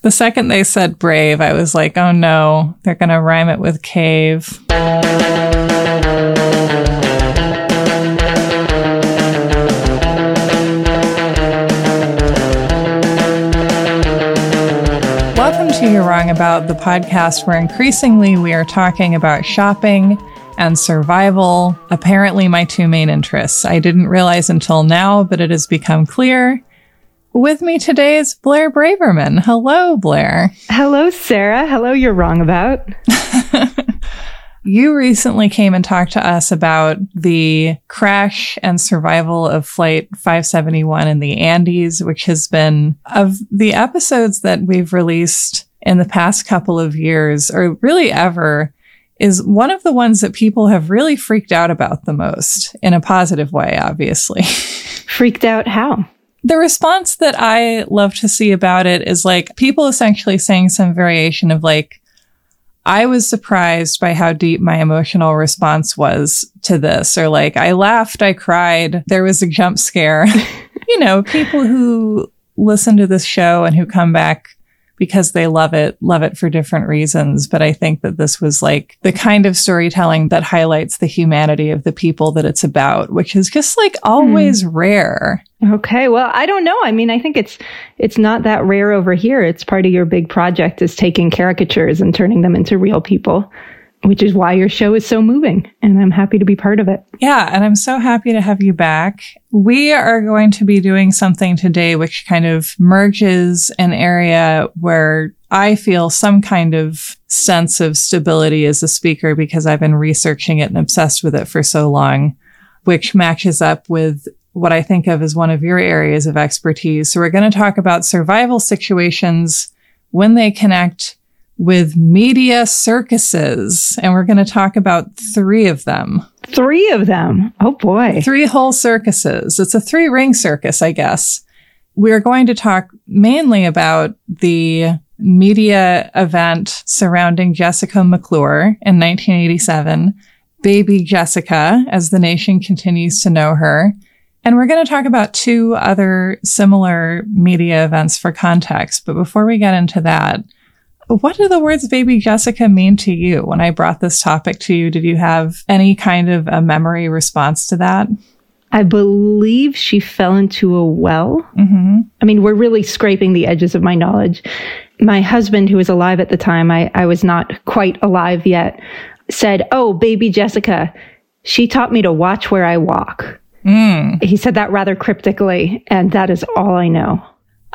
The second they said brave, I was like, oh no, they're going to rhyme it with cave. Welcome to You're Wrong About, the podcast where increasingly we are talking about shopping and survival, apparently my two main interests. I didn't realize until now, but it has become clear. With me today is Blair Braverman. Hello, Blair. Hello, Sarah. Hello, You're Wrong About. You recently came and talked to us about the crash and survival of Flight 571 in the Andes, which has been of the episodes that we've released in the past couple of years, or really ever, is one of the ones that people have really freaked out about the most in a positive way, obviously. Freaked out how? The response that I love to see about it is like people essentially saying some variation of like, I was surprised by how deep my emotional response was to this, or like, I laughed, I cried, there was a jump scare. you know, people who listen to this show and who come back because they love it, love it for different reasons. But I think that this was like the kind of storytelling that highlights the humanity of the people that it's about, which is just like always mm. rare. Okay. Well, I don't know. I mean, I think it's, it's not that rare over here. It's part of your big project is taking caricatures and turning them into real people which is why your show is so moving. And I'm happy to be part of it. Yeah. And I'm so happy to have you back. We are going to be doing something today which kind of merges an area where I feel some kind of sense of stability as a speaker because I've been researching it and obsessed with it for so long, which matches up with what I think of as one of your areas of expertise. So we're going to talk about survival situations when they connect with media circuses. And we're going to talk about three of them. Three of them. Oh boy. Three whole circuses. It's a three ring circus, I guess. We're going to talk mainly about the media event surrounding Jessica McClure in 1987, baby Jessica, as the nation continues to know her. And we're going to talk about two other similar media events for context. But before we get into that, what do the words baby Jessica mean to you? When I brought this topic to you, did you have any kind of a memory response to that? I believe she fell into a well. Mm-hmm. I mean, we're really scraping the edges of my knowledge. My husband, who was alive at the time, I, I was not quite alive yet, said, Oh, baby Jessica, she taught me to watch where I walk. Mm. He said that rather cryptically, and that is all I know.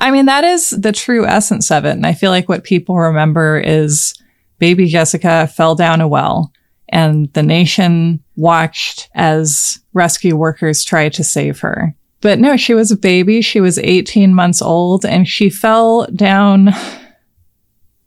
I mean, that is the true essence of it. And I feel like what people remember is baby Jessica fell down a well and the nation watched as rescue workers tried to save her. But no, she was a baby. She was 18 months old and she fell down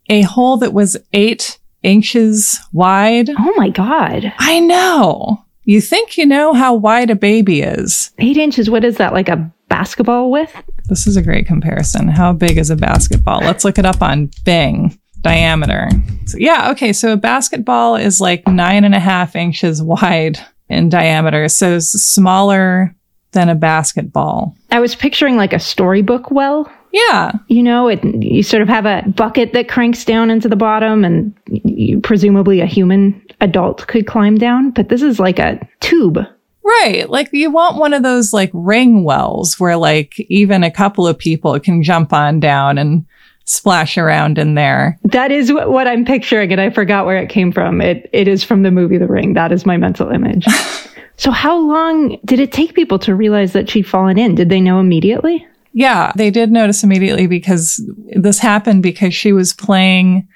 a hole that was eight inches wide. Oh my God. I know. You think you know how wide a baby is. Eight inches. What is that? Like a basketball with. This is a great comparison. How big is a basketball? Let's look it up on Bing. Diameter. So, yeah, okay. So a basketball is like nine and a half inches wide in diameter. So it's smaller than a basketball. I was picturing like a storybook well. Yeah. You know, it, you sort of have a bucket that cranks down into the bottom and you, presumably a human adult could climb down, but this is like a tube Right. Like you want one of those like ring wells where like even a couple of people can jump on down and splash around in there. That is what I'm picturing and I forgot where it came from. It it is from the movie The Ring. That is my mental image. so how long did it take people to realize that she'd fallen in? Did they know immediately? Yeah, they did notice immediately because this happened because she was playing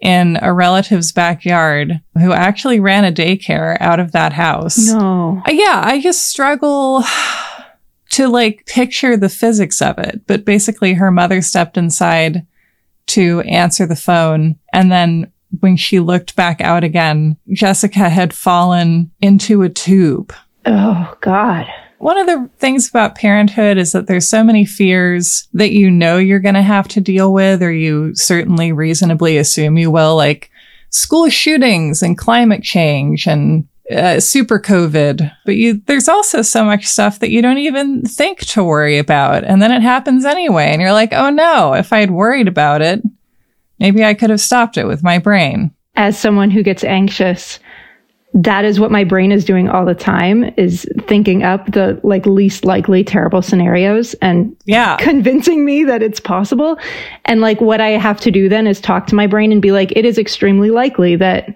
in a relative's backyard who actually ran a daycare out of that house. No. Yeah, I just struggle to like picture the physics of it. But basically, her mother stepped inside to answer the phone. And then when she looked back out again, Jessica had fallen into a tube. Oh, God. One of the things about parenthood is that there's so many fears that you know you're going to have to deal with, or you certainly reasonably assume you will, like school shootings and climate change and uh, super COVID. But you, there's also so much stuff that you don't even think to worry about. And then it happens anyway. And you're like, oh no, if I had worried about it, Maybe I could have stopped it with my brain. As someone who gets anxious, that is what my brain is doing all the time is thinking up the like least likely terrible scenarios and yeah. convincing me that it's possible. And like what i have to do then is talk to my brain and be like it is extremely likely that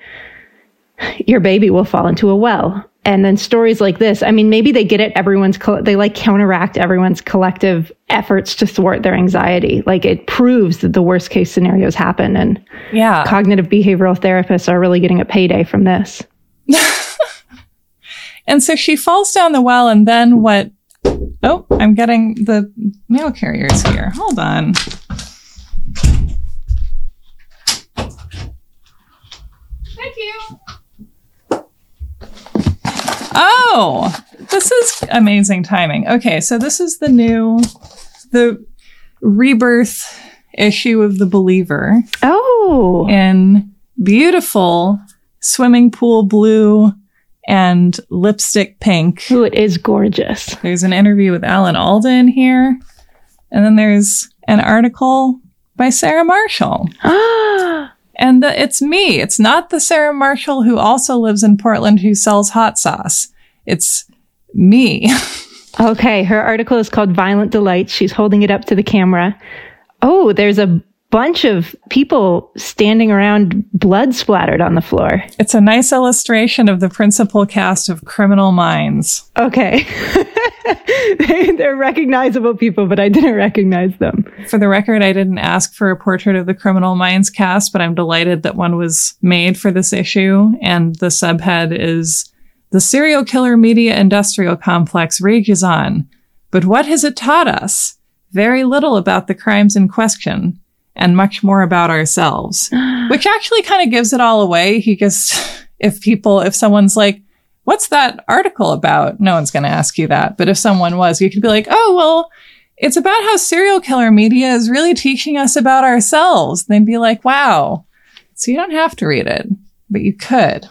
your baby will fall into a well. And then stories like this i mean maybe they get it everyone's they like counteract everyone's collective efforts to thwart their anxiety. Like it proves that the worst case scenarios happen and yeah. cognitive behavioral therapists are really getting a payday from this and so she falls down the well, and then what? Oh, I'm getting the mail carriers here. Hold on. Thank you. Oh, this is amazing timing. Okay, so this is the new, the rebirth issue of The Believer. Oh. In beautiful swimming pool blue and lipstick pink. Ooh, it is gorgeous. There's an interview with Alan Alda here. And then there's an article by Sarah Marshall. Ah. And the, it's me. It's not the Sarah Marshall who also lives in Portland who sells hot sauce. It's me. okay. Her article is called Violent Delights. She's holding it up to the camera. Oh, there's a bunch of people standing around blood splattered on the floor. It's a nice illustration of the principal cast of Criminal Minds. Okay. They're recognizable people, but I didn't recognize them. For the record, I didn't ask for a portrait of the Criminal Minds cast, but I'm delighted that one was made for this issue. And the subhead is The serial killer media industrial complex rages on. But what has it taught us? Very little about the crimes in question and much more about ourselves, which actually kind of gives it all away. He just, if people, if someone's like, what's that article about? No one's going to ask you that. But if someone was, you could be like, oh, well, it's about how serial killer media is really teaching us about ourselves. they'd be like, wow. So you don't have to read it, but you could.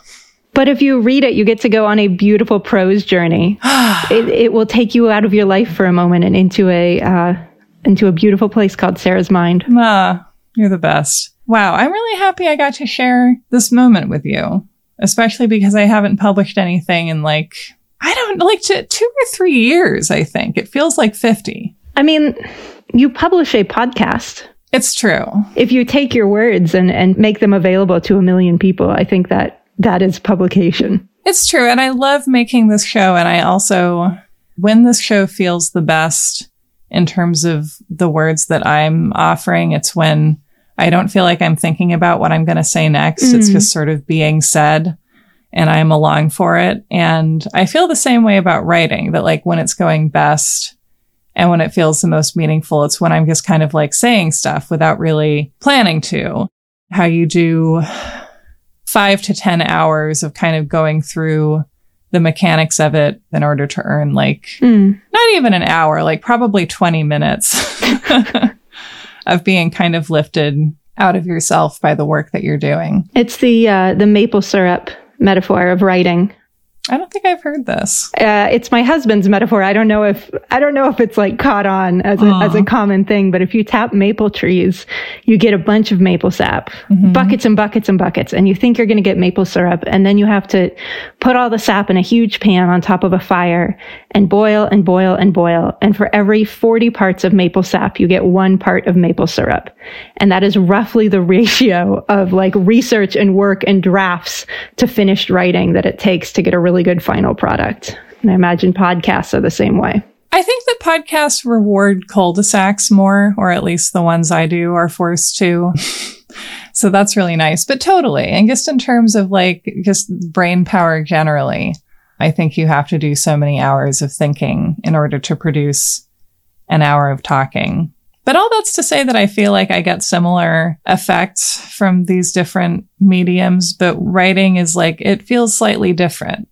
But if you read it, you get to go on a beautiful prose journey. it, it, will take you out of your life for a moment and into a, uh, into a beautiful place called Sarah's Mind. Ah, you're the best. Wow, I'm really happy I got to share this moment with you, especially because I haven't published anything in like, I don't like to, two or three years, I think. It feels like 50. I mean, you publish a podcast. It's true. If you take your words and, and make them available to a million people, I think that that is publication. It's true. And I love making this show. And I also, when this show feels the best, in terms of the words that I'm offering. It's when I don't feel like I'm thinking about what I'm going to say next. Mm. It's just sort of being said and I'm along for it. And I feel the same way about writing that like when it's going best and when it feels the most meaningful, it's when I'm just kind of like saying stuff without really planning to. How you do five to 10 hours of kind of going through the mechanics of it in order to earn like mm. not even an hour, like probably 20 minutes of being kind of lifted out of yourself by the work that you're doing. It's the uh, the maple syrup metaphor of writing. I don't think I've heard this. Uh, it's my husband's metaphor. I don't know if I don't know if it's like caught on as a, as a common thing. But if you tap maple trees, you get a bunch of maple sap, mm-hmm. buckets and buckets and buckets, and you think you're going to get maple syrup, and then you have to put all the sap in a huge pan on top of a fire and boil and boil and boil. And for every 40 parts of maple sap, you get one part of maple syrup, and that is roughly the ratio of like research and work and drafts to finished writing that it takes to get a really really good final product. And I imagine podcasts are the same way. I think that podcasts reward cul-de-sacs more, or at least the ones I do are forced to. so that's really nice. But totally. And just in terms of like just brain power generally, I think you have to do so many hours of thinking in order to produce an hour of talking. But all that's to say that I feel like I get similar effects from these different mediums, but writing is like, it feels slightly different.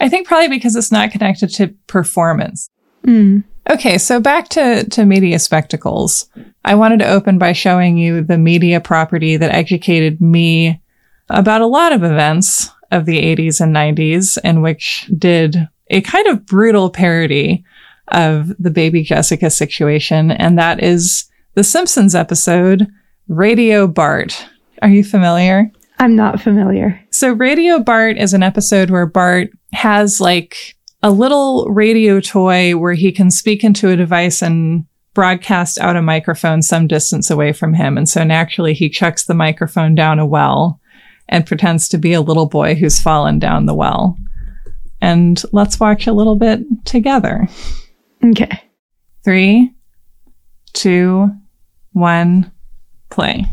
I think probably because it's not connected to performance. Mm. Okay, so back to, to media spectacles. I wanted to open by showing you the media property that educated me about a lot of events of the 80s and 90s in which did a kind of brutal parody of the baby Jessica situation. And that is the Simpsons episode, Radio Bart. Are you familiar? I'm not familiar. So Radio Bart is an episode where Bart has like a little radio toy where he can speak into a device and broadcast out a microphone some distance away from him. And so naturally he chucks the microphone down a well and pretends to be a little boy who's fallen down the well. And let's watch a little bit together. Okay. Three, two, one, play.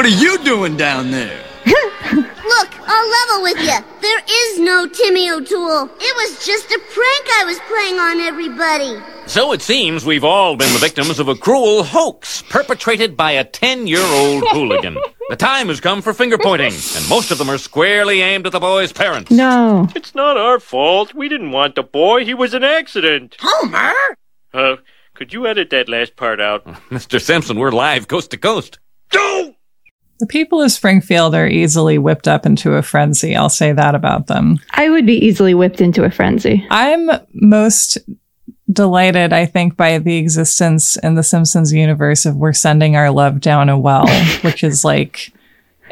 What are you doing down there? Look, I'll level with you. There is no Timmy O'Toole. It was just a prank I was playing on everybody. So it seems we've all been the victims of a cruel hoax perpetrated by a 10 year old hooligan. The time has come for finger pointing, and most of them are squarely aimed at the boy's parents. No. It's not our fault. We didn't want the boy. He was an accident. Homer? Uh, could you edit that last part out? Mr. Simpson, we're live coast to coast. Go! The people of Springfield are easily whipped up into a frenzy. I'll say that about them. I would be easily whipped into a frenzy. I'm most delighted, I think, by the existence in the Simpsons universe of we're sending our love down a well, which is like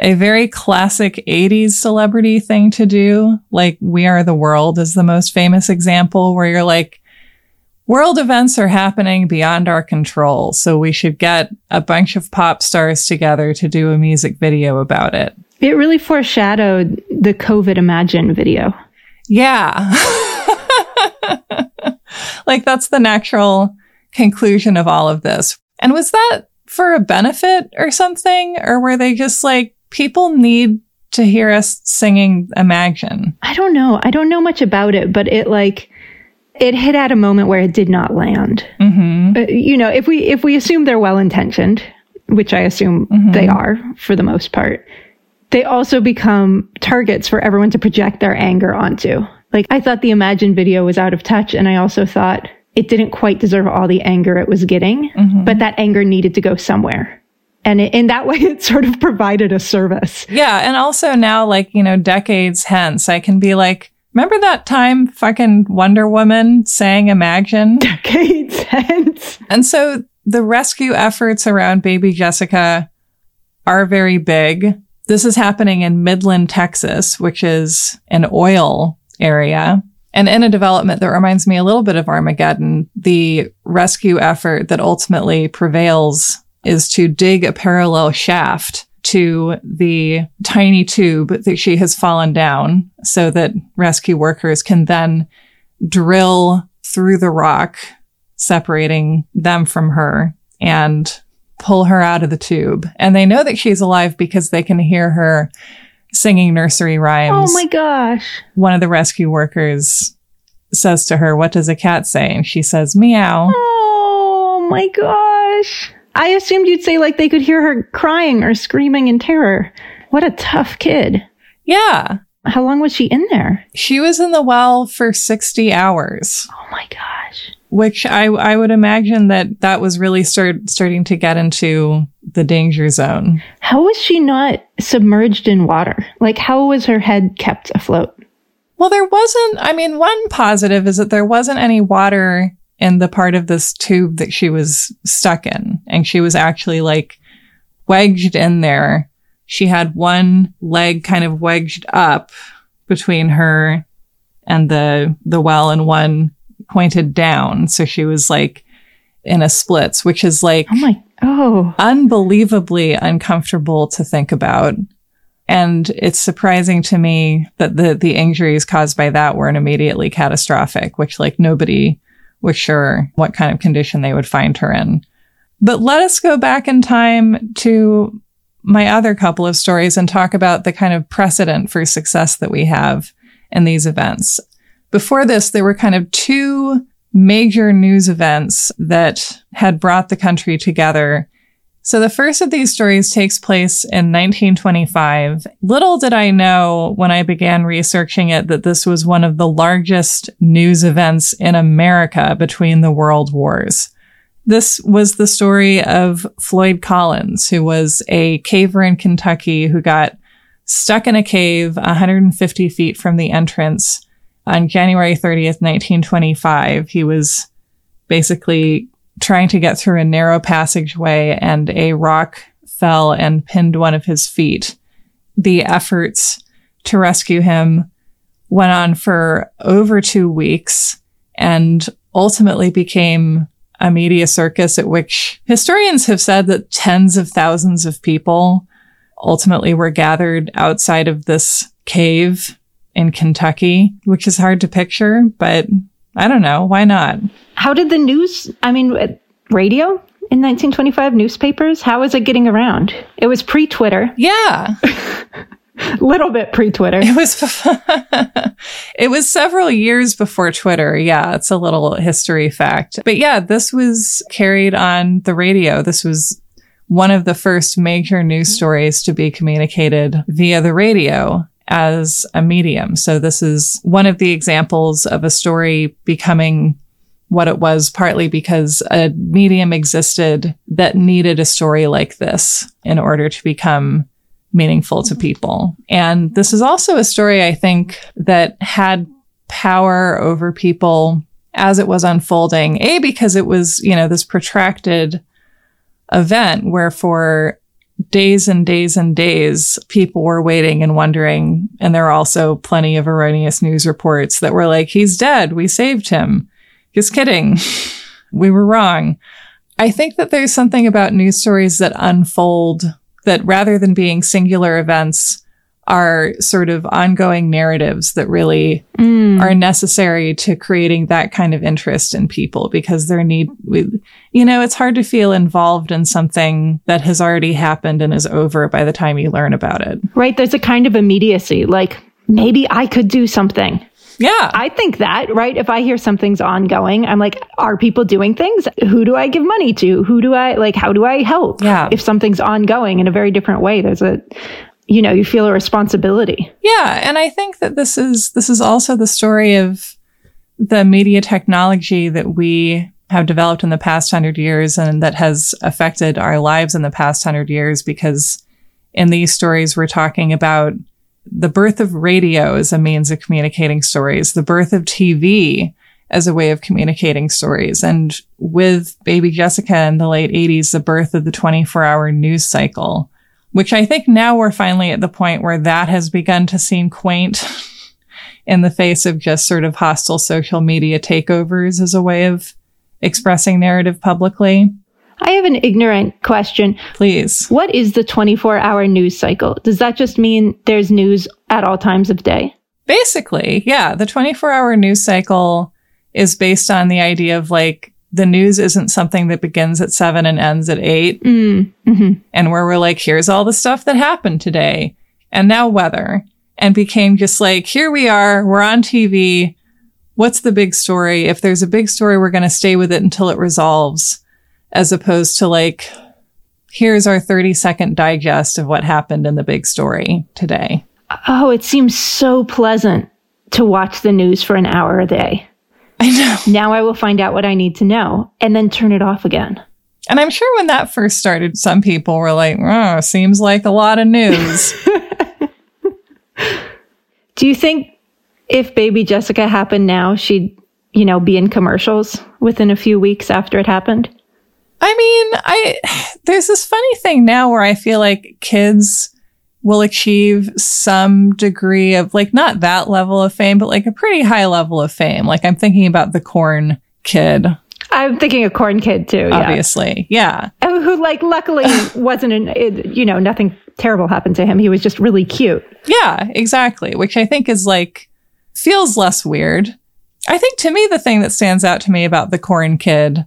a very classic 80s celebrity thing to do. Like We Are the World is the most famous example where you're like, world events are happening beyond our control. So we should get a bunch of pop stars together to do a music video about it. It really foreshadowed the COVID Imagine video. Yeah. like that's the natural conclusion of all of this. And was that for a benefit or something? Or were they just like, people need to hear us singing Imagine? I don't know. I don't know much about it, but it like, it hit at a moment where it did not land. Mm-hmm. Uh, you know, if we if we assume they're well intentioned, which I assume they are for the most part, they also become targets for everyone to project their anger onto. Like I thought the Imagine video was out of touch, and I also thought it didn't quite deserve all the anger it was getting, but that anger needed to go somewhere. And it, in that way, it sort of provided a service. Yeah. And also now, like, you know, decades hence, I can be like, remember that time fucking Wonder Woman sang Imagine? Decades hence. And so the rescue efforts around baby Jessica are very big. This is happening in Midland, Texas, which is an oil area. And in a development that reminds me a little bit of Armageddon, the rescue effort that ultimately prevails is to dig a parallel shaft to the tiny tube that she has fallen down so that rescue workers can then drill through the rock separating them from her and pull her out of the tube. And they know that she's alive because they can hear her singing nursery rhymes. Oh my gosh. One of the rescue workers says to her, What does a cat say? And she says, Meow. Oh my gosh. I assumed you'd say like they could hear her crying or screaming in terror. What a tough kid. Yeah. How long was she in there? She was in the well for 60 hours, Oh my gosh. which I, I would imagine that that was really start, starting to get into the danger zone. How was she not submerged in water? Like, how was her head kept afloat? Well, there wasn't, I mean, one positive is that there wasn't any water in the part of this tube that she was stuck in. And she was actually like wedged in there. She had one leg kind of wedged up between her and the, the well and one pointed down. So she was like in a splits, which is like, Oh my, oh. unbelievably uncomfortable to think about. And it's surprising to me that the, the injuries caused by that weren't immediately catastrophic, which like nobody was sure what kind of condition they would find her in. But let us go back in time to my other couple of stories and talk about the kind of precedent for success that we have in these events. Before this, there were kind of two major news events that had brought the country together. So the first of these stories takes place in 1925. Little did I know when I began researching it that this was one of the largest news events in America between the world wars. This was the story of Floyd Collins, who was a caver in Kentucky who got stuck in a cave 150 feet from the entrance on January 30th, 1925. He was basically trying to get through a narrow passageway and a rock fell and pinned one of his feet. The efforts to rescue him went on for over two weeks and ultimately became a media circus at which historians have said that tens of thousands of people ultimately were gathered outside of this cave in Kentucky, which is hard to picture, but I don't know. Why not? How did the news, I mean, uh, radio in 1925, newspapers, how was it getting around? It was pre Twitter, Yeah. little bit pre Twitter. It was it was several years before Twitter. Yeah, it's a little history fact. But yeah, this was carried on the radio. This was one of the first major news stories to be communicated via the radio as a medium. So this is one of the examples of a story becoming what it was partly because a medium existed that needed a story like this in order to become meaningful to mm-hmm. people. And this is also a story I think that had power over people as it was unfolding. A, because it was, you know, this protracted event where for days and days and days, people were waiting and wondering. And there were also plenty of erroneous news reports that were like, he's dead. We saved him. Just kidding. we were wrong. I think that there's something about news stories that unfold that rather than being singular events are sort of ongoing narratives that really mm. are necessary to creating that kind of interest in people because there need we, you know it's hard to feel involved in something that has already happened and is over by the time you learn about it Right? There's a kind of immediacy, like maybe I could do something. yeah I think that, right? If I hear something's ongoing, I'm like, are people doing things? Who do I give money to? Who do I like? How do I help? Yeah. If something's ongoing in a very different way, there's a, you know, you feel a responsibility. Yeah, and I think that this is this is also the story of the media technology that we have developed in the past hundred years and that has affected our lives in the past hundred years because in these stories we're talking about the birth of radio as a means of communicating stories, the birth of TV as a way of communicating stories, and with baby Jessica in the late 80s, the birth of the 24 hour news cycle which I think now we're finally at the point where that has begun to seem quaint in the face of just sort of hostile social media takeovers as a way of expressing narrative publicly. I have an ignorant question. Please. What is the 24 hour news cycle? Does that just mean there's news at all times of day? Basically, yeah, the 24 hour news cycle is based on the idea of like the news isn't something that begins at seven and ends at 8 Mm, hmm and where we're like, here's all the stuff that happened today and now weather and became just like, here we are, we're on TV. What's the big story? If there's a big story, we're going to stay with it until it resolves as opposed to like, here's our 30 second digest of what happened in the big story today. Oh, it seems so pleasant to watch the news for an hour a day. I know. Now I will find out what I need to know and then turn it off again. And I'm sure when that first started, some people were like, oh, seems like a lot of news. Do you think if baby Jessica happened now, she'd, you know, be in commercials within a few weeks after it happened? I mean, I there's this funny thing now where I feel like kids will achieve some degree of like not that level of fame, but like a pretty high level of fame. Like I'm thinking about the corn kid, I'm thinking a corn kid too. Obviously. Yeah. Oh, Who, like, luckily wasn't an, it, you know, nothing terrible happened to him. He was just really cute. Yeah, exactly. Which I think is like feels less weird. I think to me the thing that stands out to me about the corn kid,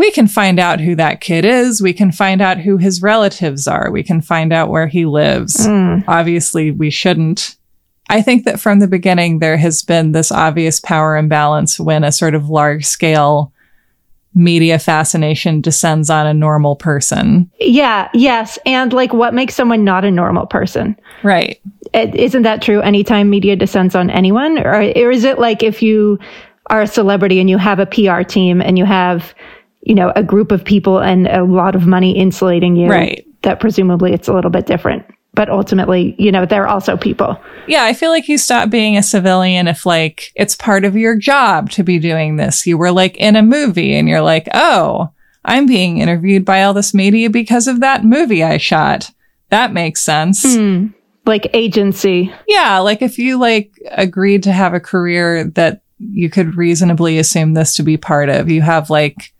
we can find out who that kid is. We can find out who his relatives are. We can find out where he lives. Hmm. Obviously, we shouldn't. I think that from the beginning there has been this obvious power imbalance when a sort of large scale media fascination descends on a normal person. Yeah. Yes. And like, what makes someone not a normal person? Right. is isn't that true anytime media descends on anyone? Or, or is it like if you are a celebrity and you have a PR team and you have, you know, a group of people and a lot of money insulating you, Right. that presumably it's a little bit different. But ultimately, you know, they're also people. Yeah, I feel like you stop being a civilian if like it's part of your job to be doing this. You were like in a movie and you're like, oh, I'm being interviewed by all this media because of that movie I shot. That makes sense. Hmm. Like agency. Yeah, like if you like agreed to have a career that you could reasonably assume this to be part of, you have like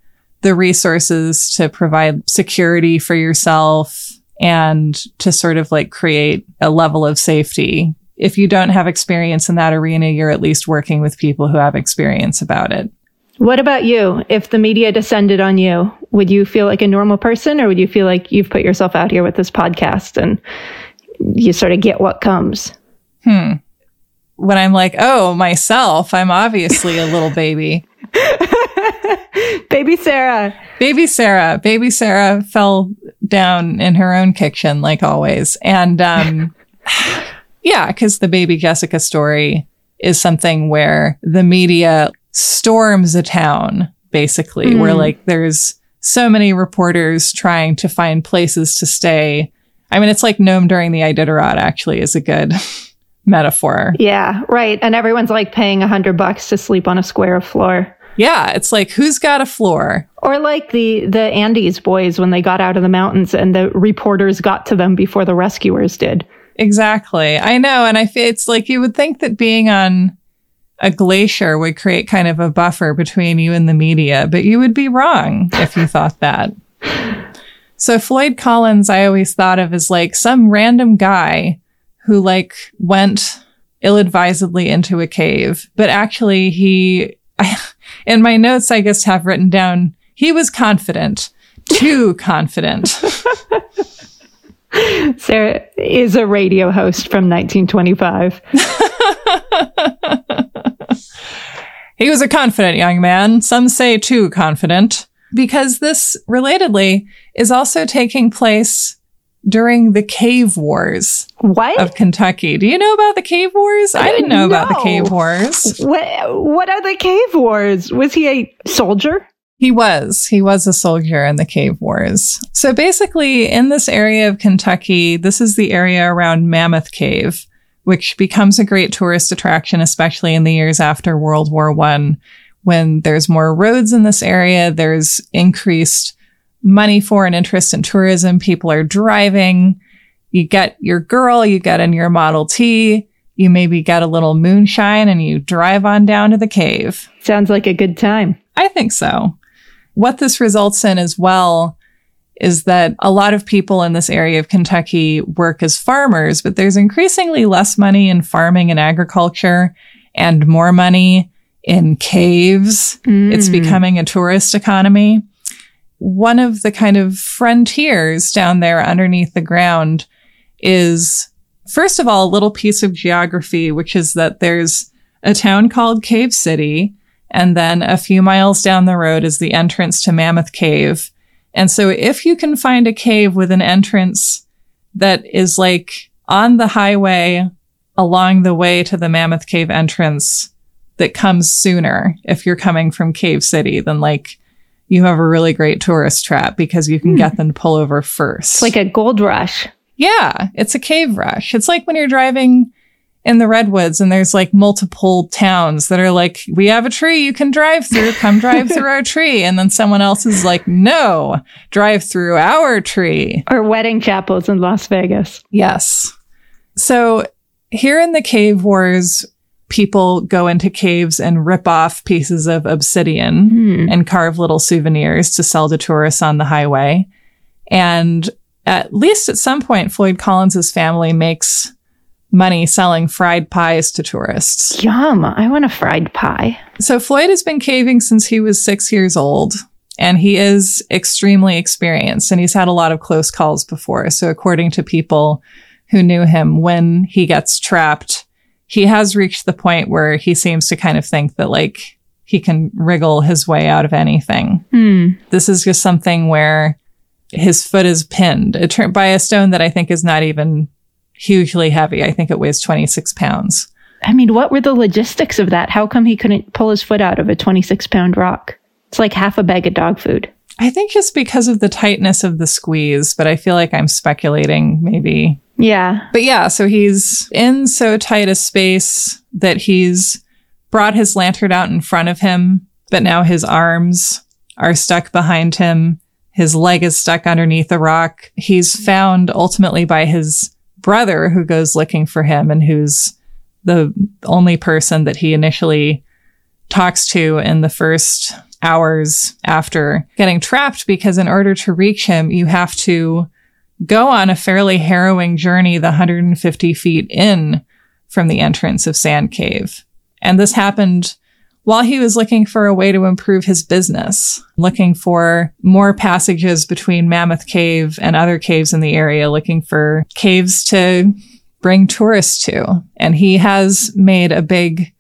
the resources to provide security for yourself and to sort of like create a level of safety. If you don't have experience in that arena, you're at least working with people who have experience about it. What about you? If the media descended on you, would you feel like a normal person or would you feel like you've put yourself out here with this podcast and you sort of get what comes? Hmm. When I'm like, oh, myself, I'm obviously a little baby. Baby Sarah. Baby Sarah, baby Sarah fell down in her own kitchen, like always. And um, yeah, because the baby Jessica story is something where the media storms a town, basically, where like there's so many reporters trying to find places to stay. I mean, it's like Nome during the Iditarod, actually, is a good metaphor. Yeah, right. And everyone's like paying a hundred bucks to sleep on a square of floor. Yeah, it's like, who's got a floor? Or like the the Andes boys when they got out of the mountains and the reporters got to them before the rescuers did. Exactly. I know. And I feel it's like you would think that being on a glacier would create kind of a buffer between you and the media, but you would be wrong if you thought that. So Floyd Collins, I always thought of as like some random guy who like went ill-advisedly into a cave, but actually he, in my notes, I guess have written down, he was confident, too confident. Sarah is a radio host from 1925. He was a confident young man, some say too confident, because this, relatedly, is also taking place during the cave wars What? of Kentucky. Do you know about the cave wars? I didn't know about the cave wars. What what are the cave wars? Was he a soldier? He was. He was a soldier in the cave wars. So basically, in this area of Kentucky, this is the area around Mammoth Cave, which becomes a great tourist attraction, especially in the years after World War One, when there's more roads in this area, there's increased money for and interest in tourism. People are driving. You get your girl, you get in your Model T, you maybe get a little moonshine and you drive on down to the cave. Sounds like a good time. I think so. What this results in as well is that a lot of people in this area of Kentucky work as farmers, but there's increasingly less money in farming and agriculture and more money in caves. It's mm. becoming a tourist economy. One of the kind of frontiers down there underneath the ground is, first of all, a little piece of geography, which is that there's a town called Cave City. And then a few miles down the road is the entrance to Mammoth Cave. And so if you can find a cave with an entrance that is like on the highway along the way to the Mammoth Cave entrance that comes sooner if you're coming from Cave City, then like you have a really great tourist trap because you can get hmm. them to pull over first. It's like a gold rush. Yeah, it's a cave rush. It's like when you're driving in the redwoods and there's like multiple towns that are like, we have a tree you can drive through. Come drive through our tree. And then someone else is like, no, drive through our tree. Or wedding chapels in Las Vegas. Yes. So here in the cave wars, people go into caves and rip off pieces of obsidian hmm. and carve little souvenirs to sell to tourists on the highway. And at least at some point, Floyd Collins's family makes money selling fried pies to tourists. Yum. I want a fried pie. So Floyd has been caving since he was six years old, and he is extremely experienced, and he's had a lot of close calls before. So according to people who knew him, when he gets trapped, he has reached the point where he seems to kind of think that like he can wriggle his way out of anything. Hmm. This is just something where his foot is pinned tur- by a stone that I think is not even hugely heavy. I think it weighs 26 pounds. I mean, what were the logistics of that? How come he couldn't pull his foot out of a 26 pound rock? It's like half a bag of dog food. I think just because of the tightness of the squeeze, but I feel like I'm speculating maybe. Yeah. But yeah, so he's in so tight a space that he's brought his lantern out in front of him, but now his arms are stuck behind him. His leg is stuck underneath a rock. He's found ultimately by his brother who goes looking for him and who's the only person that he initially talks to in the first hours after getting trapped because in order to reach him, you have to go on a fairly harrowing journey the 150 feet in from the entrance of Sand Cave. And this happened while he was looking for a way to improve his business, looking for more passages between Mammoth Cave and other caves in the area, looking for caves to bring tourists to. And he has made a big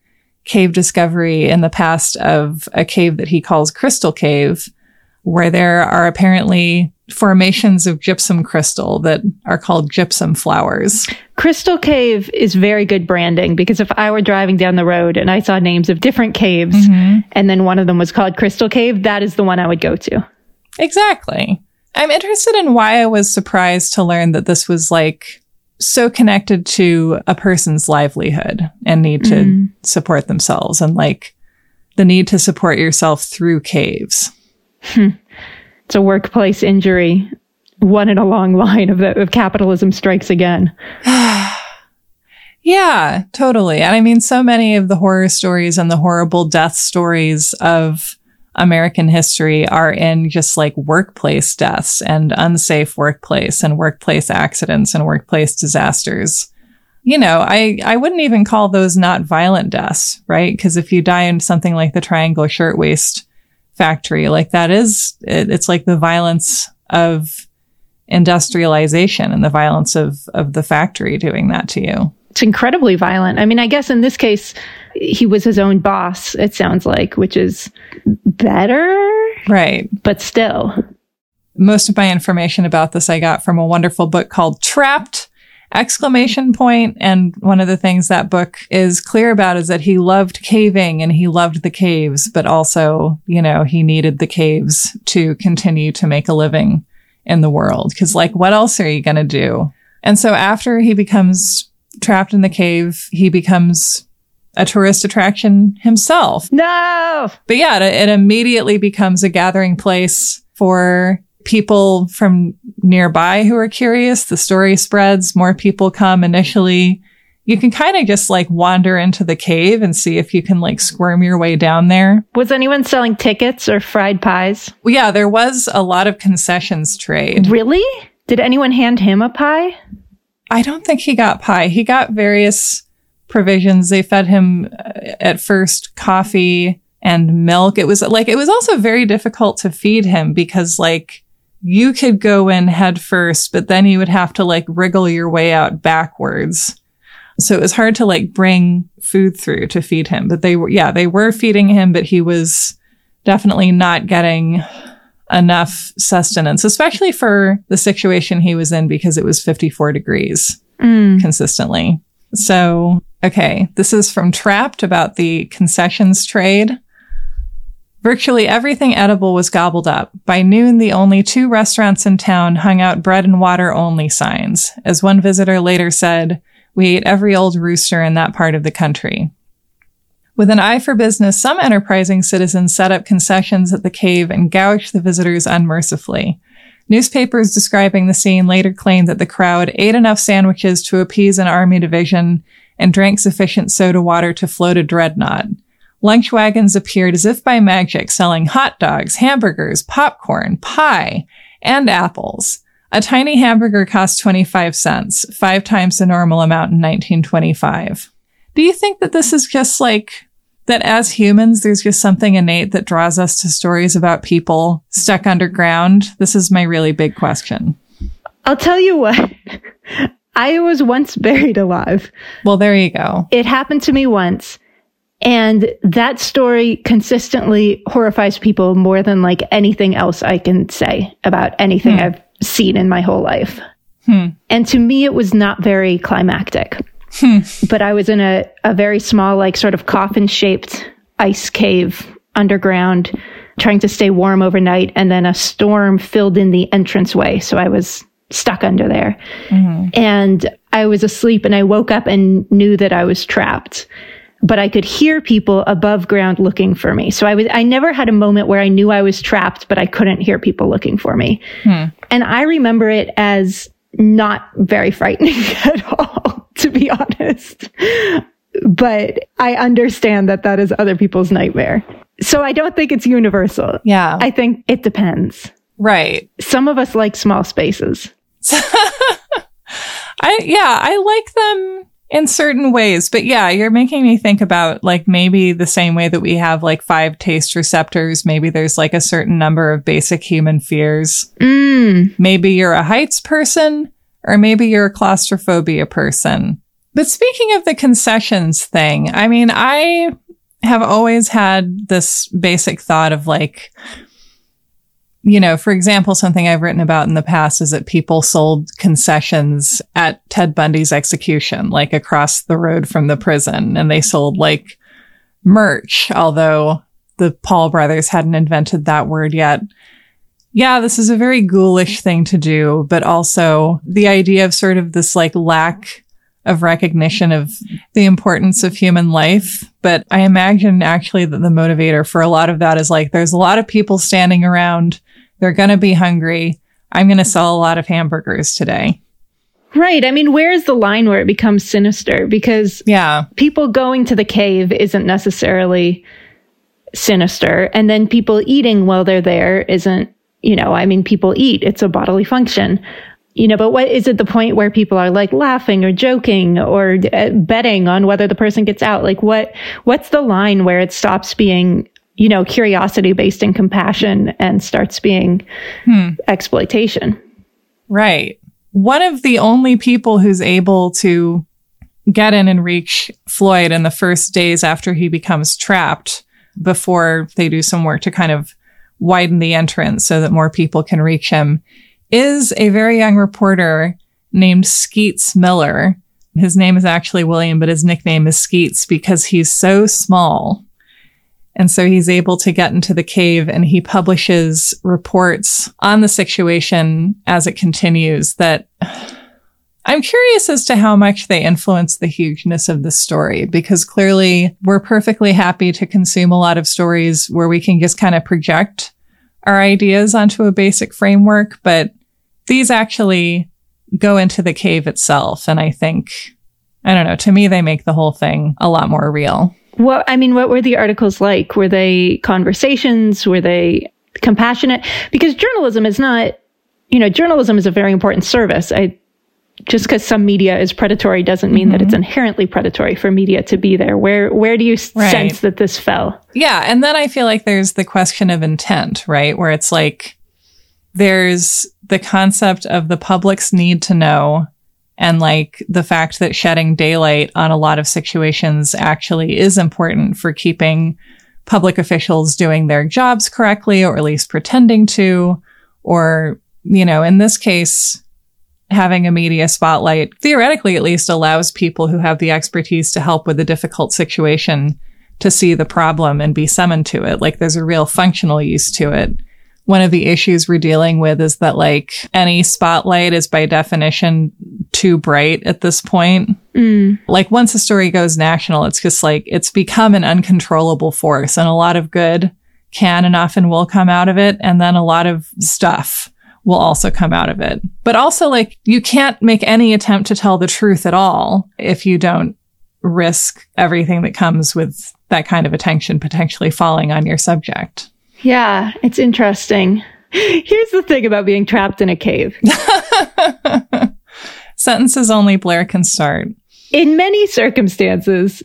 cave discovery in the past of a cave that he calls Crystal Cave, where there are apparently formations of gypsum crystal that are called gypsum flowers. Crystal Cave is very good branding because if I were driving down the road and I saw names of different caves mm-hmm. and then one of them was called Crystal Cave, that is the one I would go to. Exactly. I'm interested in why I was surprised to learn that this was like so connected to a person's livelihood and need to mm. support themselves and like the need to support yourself through caves. Hmm. It's a workplace injury, one in a long line of, the, of capitalism strikes again. Yeah, totally. And I mean, so many of the horror stories and the horrible death stories of American history are in just like workplace deaths and unsafe workplace and workplace accidents and workplace disasters. You know, I, I wouldn't even call those not violent deaths, right? Because if you die in something like the Triangle Shirtwaist Factory, like that is, it, it's like the violence of industrialization and the violence of, of the factory doing that to you. It's incredibly violent. I mean, I guess in this case, he was his own boss, it sounds like, which is better, Right. but still. most of my information about this I got from a wonderful book called Trapped exclamation point and one of the things that book is clear about is that he loved caving and he loved the caves but also you know he needed the caves to continue to make a living in the world cuz like what else are you going to do and so after he becomes trapped in the cave he becomes a tourist attraction himself No! but yeah, it, it immediately becomes a gathering place for people from nearby who are curious. The story spreads, more people come initially. You can kind of just like wander into the cave and see if you can like squirm your way down there. Was anyone selling tickets or fried pies? Well, yeah, there was a lot of concessions trade. Really? Did anyone hand him a pie? I don't think he got pie. He got various provisions. They fed him uh, at first coffee and milk. It was like, it was also very difficult to feed him because like you could go in head first, but then you would have to like wriggle your way out backwards. So it was hard to like bring food through to feed him, but they were, yeah, they were feeding him, but he was definitely not getting enough sustenance, especially for the situation he was in because it was 54 degrees consistently. So, okay, this is from Trapped about the concessions trade. Virtually everything edible was gobbled up. By noon, the only two restaurants in town hung out bread and water only signs. As one visitor later said, we ate every old rooster in that part of the country. With an eye for business, some enterprising citizens set up concessions at the cave and gouged the visitors unmercifully. Newspapers describing the scene later claimed that the crowd ate enough sandwiches to appease an army division and drank sufficient soda water to float a dreadnought. Lunch wagons appeared as if by magic, selling hot dogs, hamburgers, popcorn, pie, and apples. A tiny hamburger cost 25 cents, five times the normal amount in 1925. Do you think that this is just like that as humans, there's just something innate that draws us to stories about people stuck underground? This is my really big question. I'll tell you what. I was once buried alive. Well, there you go. It happened to me once. And that story consistently horrifies people more than like anything else I can say about anything hmm. I've seen in my whole life. Hmm. And to me, it was not very climactic. Hmm. But I was in a, a very small, like sort of coffin shaped ice cave underground, trying to stay warm overnight, and then a storm filled in the entranceway. So I was stuck under there. Mm-hmm. And I was asleep and I woke up and knew that I was trapped. But I could hear people above ground looking for me. So I was I never had a moment where I knew I was trapped, but I couldn't hear people looking for me. Hmm. And I remember it as not very frightening at all, to be honest. But I understand that that is other people's nightmare. So I don't think it's universal. Yeah. I think it depends. right. Some of us like small spaces. I yeah, I like them in certain ways, but yeah, you're making me think about like maybe the same way that we have like five taste receptors, maybe there's like a certain number of basic human fears. Mm. Maybe you're a heights person or maybe you're a claustrophobia person. But speaking of the concessions thing, I mean, I have always had this basic thought of like you know, for example, something I've written about in the past is that people sold concessions at Ted Bundy's execution, like across the road from the prison, and they sold like merch, although the Paul brothers hadn't invented that word yet. Yeah, this is a very ghoulish thing to do, but also the idea of sort of this like lack of recognition of the importance of human life. But I imagine actually that the motivator for a lot of that is like there's a lot of people standing around. They're going to be hungry. I'm going to sell a lot of hamburgers today. Right. I mean, where's the line where it becomes sinister? Because Yeah. people going to the cave isn't necessarily sinister. And then people eating while they're there isn't, you know, I mean, people eat, it's a bodily function. You know, but what is it the point where people are like laughing or joking or uh, betting on whether the person gets out? Like what, what's the line where it stops being, you know, curiosity based in compassion and starts being hmm. exploitation? Right. One of the only people who's able to get in and reach Floyd in the first days after he becomes trapped before they do some work to kind of widen the entrance so that more people can reach him is a very young reporter named Skeets Miller. His name is actually William, but his nickname is Skeets because he's so small. And so he's able to get into the cave and he publishes reports on the situation as it continues that I'm curious as to how much they influence the hugeness of the story because clearly we're perfectly happy to consume a lot of stories where we can just kind of project our ideas onto a basic framework, but these actually go into the cave itself. And I think, I don't know, to me, they make the whole thing a lot more real. What I mean, what were the articles like? Were they conversations? Were they compassionate? Because journalism is not, you know, journalism is a very important service. I just because some media is predatory doesn't mean that it's mm-hmm. inherently predatory for media to be there. Where where do you Right. sense that this fell? Yeah. And then I feel like there's the question of intent, right? Where it's like there's the concept of the public's need to know and like the fact that shedding daylight on a lot of situations actually is important for keeping public officials doing their jobs correctly or at least pretending to or you know in this case having a media spotlight theoretically at least allows people who have the expertise to help with a difficult situation to see the problem and be summoned to it. Like there's a real functional use to it. One of the issues we're dealing with is that like any spotlight is by definition too bright at this point. Mm. Like once a story goes national, it's just like it's become an uncontrollable force and a lot of good can and often will come out of it. And then a lot of stuff will also come out of it. But also like you can't make any attempt to tell the truth at all if you don't risk everything that comes with that kind of attention potentially falling on your subject. Yeah, it's interesting. Here's the thing about being trapped in a cave. Sentences only Blair can start. in many circumstances,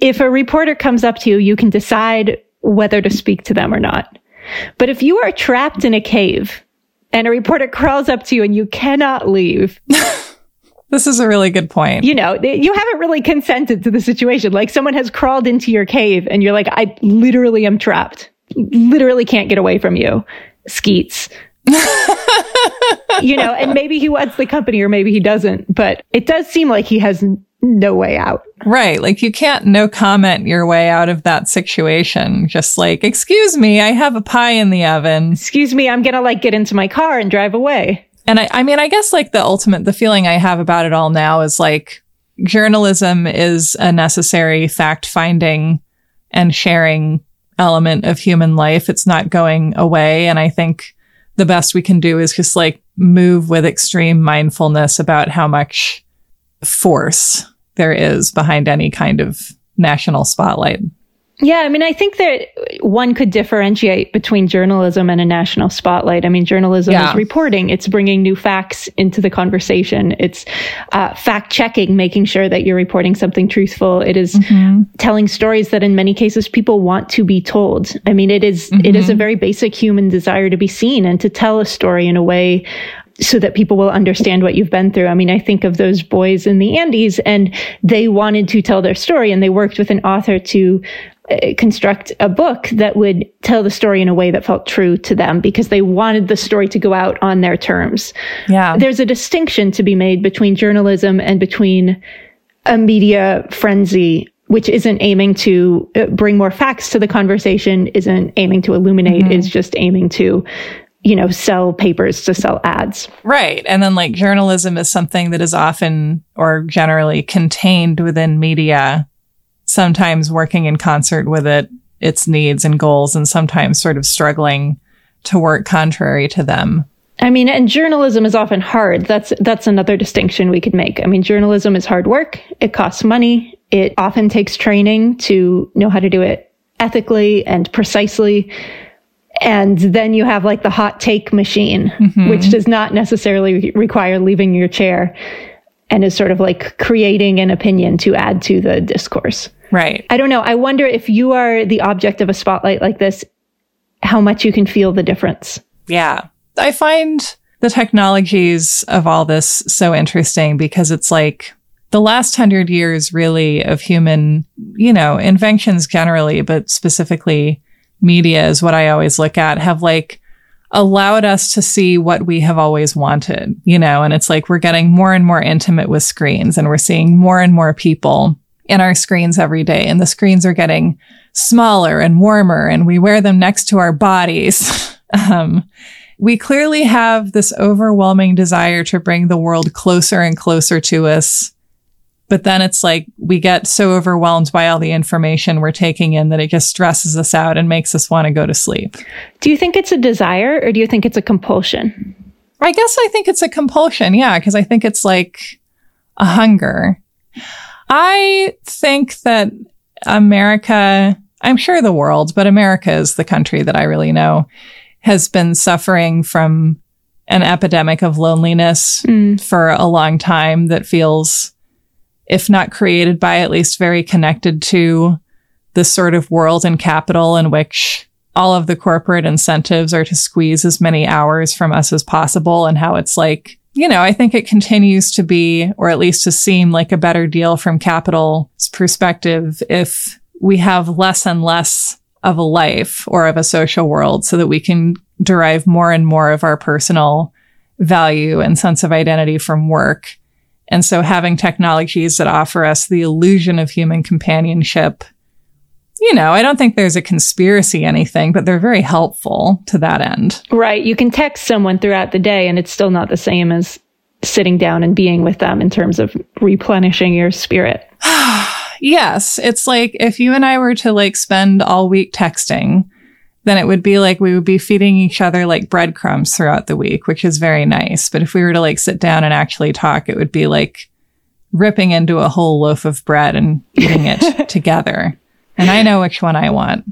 if a reporter comes up to you, you can decide whether to speak to them or not. But if you are trapped in a cave and a reporter crawls up to you and you cannot leave, This is a really good point. you know, you haven't really consented to the situation. Like someone has crawled into your cave and you're like, I literally am trapped. Literally can't get away from you. Skeets. you know, and maybe he wants the company or maybe he doesn't, but it does seem like he has no way out. Right. Like you can't no comment your way out of that situation. Just like, excuse me, I have a pie in the oven. Excuse me, I'm going to like get into my car and drive away. And I, I mean, I guess like the ultimate, the feeling I have about it all now is like journalism is a necessary fact finding and sharing element of human life. It's not going away. And I think the best we can do is just like move with extreme mindfulness about how much force there is behind any kind of national spotlight. Yeah, I mean, I think that one could differentiate between journalism and a national spotlight. I mean, journalism Yeah. is reporting, it's bringing new facts into the conversation, it's uh, fact checking, making sure that you're reporting something truthful. It is telling stories that, in many cases, people want to be told. I mean, it is- it is a very basic human desire to be seen and to tell a story in a way so that people will understand what you've been through. I mean, I think of those boys in the Andes and they wanted to tell their story and they worked with an author to construct a book that would tell the story in a way that felt true to them because they wanted the story to go out on their terms. Yeah. There's a distinction to be made between journalism and between a media frenzy which isn't aiming to uh, bring more facts to the conversation, isn't aiming to illuminate, is just aiming to, you know, sell papers to sell ads. Right. And then like journalism is something that is often or generally contained within media, sometimes working in concert with it, its needs and goals, and sometimes sort of struggling to work contrary to them. I mean, and journalism is often hard. That's that's another distinction we could make. I mean, journalism is hard work. It costs money. It often takes training to know how to do it ethically and precisely. And then you have like the hot take machine, mm-hmm. which does not necessarily re- require leaving your chair and is sort of like creating an opinion to add to the discourse. Right. I don't know. I wonder if you are the object of a spotlight like this, how much you can feel the difference. Yeah. I find the technologies of all this so interesting because it's like the last hundred years really of human, you know, inventions generally, but specifically media is what I always look at, have like allowed us to see what we have always wanted, you know, and it's like we're getting more and more intimate with screens and we're seeing more and more people in our screens every day. And the screens are getting smaller and warmer and we wear them next to our bodies. um, we clearly have this overwhelming desire to bring the world closer and closer to us. But then it's like we get so overwhelmed by all the information we're taking in that it just stresses us out and makes us want to go to sleep. Do you think it's a desire or do you think it's a compulsion? I guess I think it's a compulsion. Yeah. Cause I think it's like a hunger. I think that America, I'm sure the world, but America is the country that I really know has been suffering from an epidemic of loneliness mm. for a long time that feels, if not created by, at least very connected to the sort of world and capital in which all of the corporate incentives are to squeeze as many hours from us as possible and how it's like, you know, I think it continues to be, or at least to seem like a better deal from capital's perspective if we have less and less of a life or of a social world so that we can derive more and more of our personal value and sense of identity from work. And so having technologies that offer us the illusion of human companionship you know, I don't think there's a conspiracy anything, but they're very helpful to that end. Right. You can text someone throughout the day and it's still not the same as sitting down and being with them in terms of replenishing your spirit. Yes, it's like if you and I were to like spend all week texting, then it would be like we would be feeding each other like breadcrumbs throughout the week, which is very nice. But if we were to like sit down and actually talk, it would be like ripping into a whole loaf of bread and eating it together. And I know which one I want.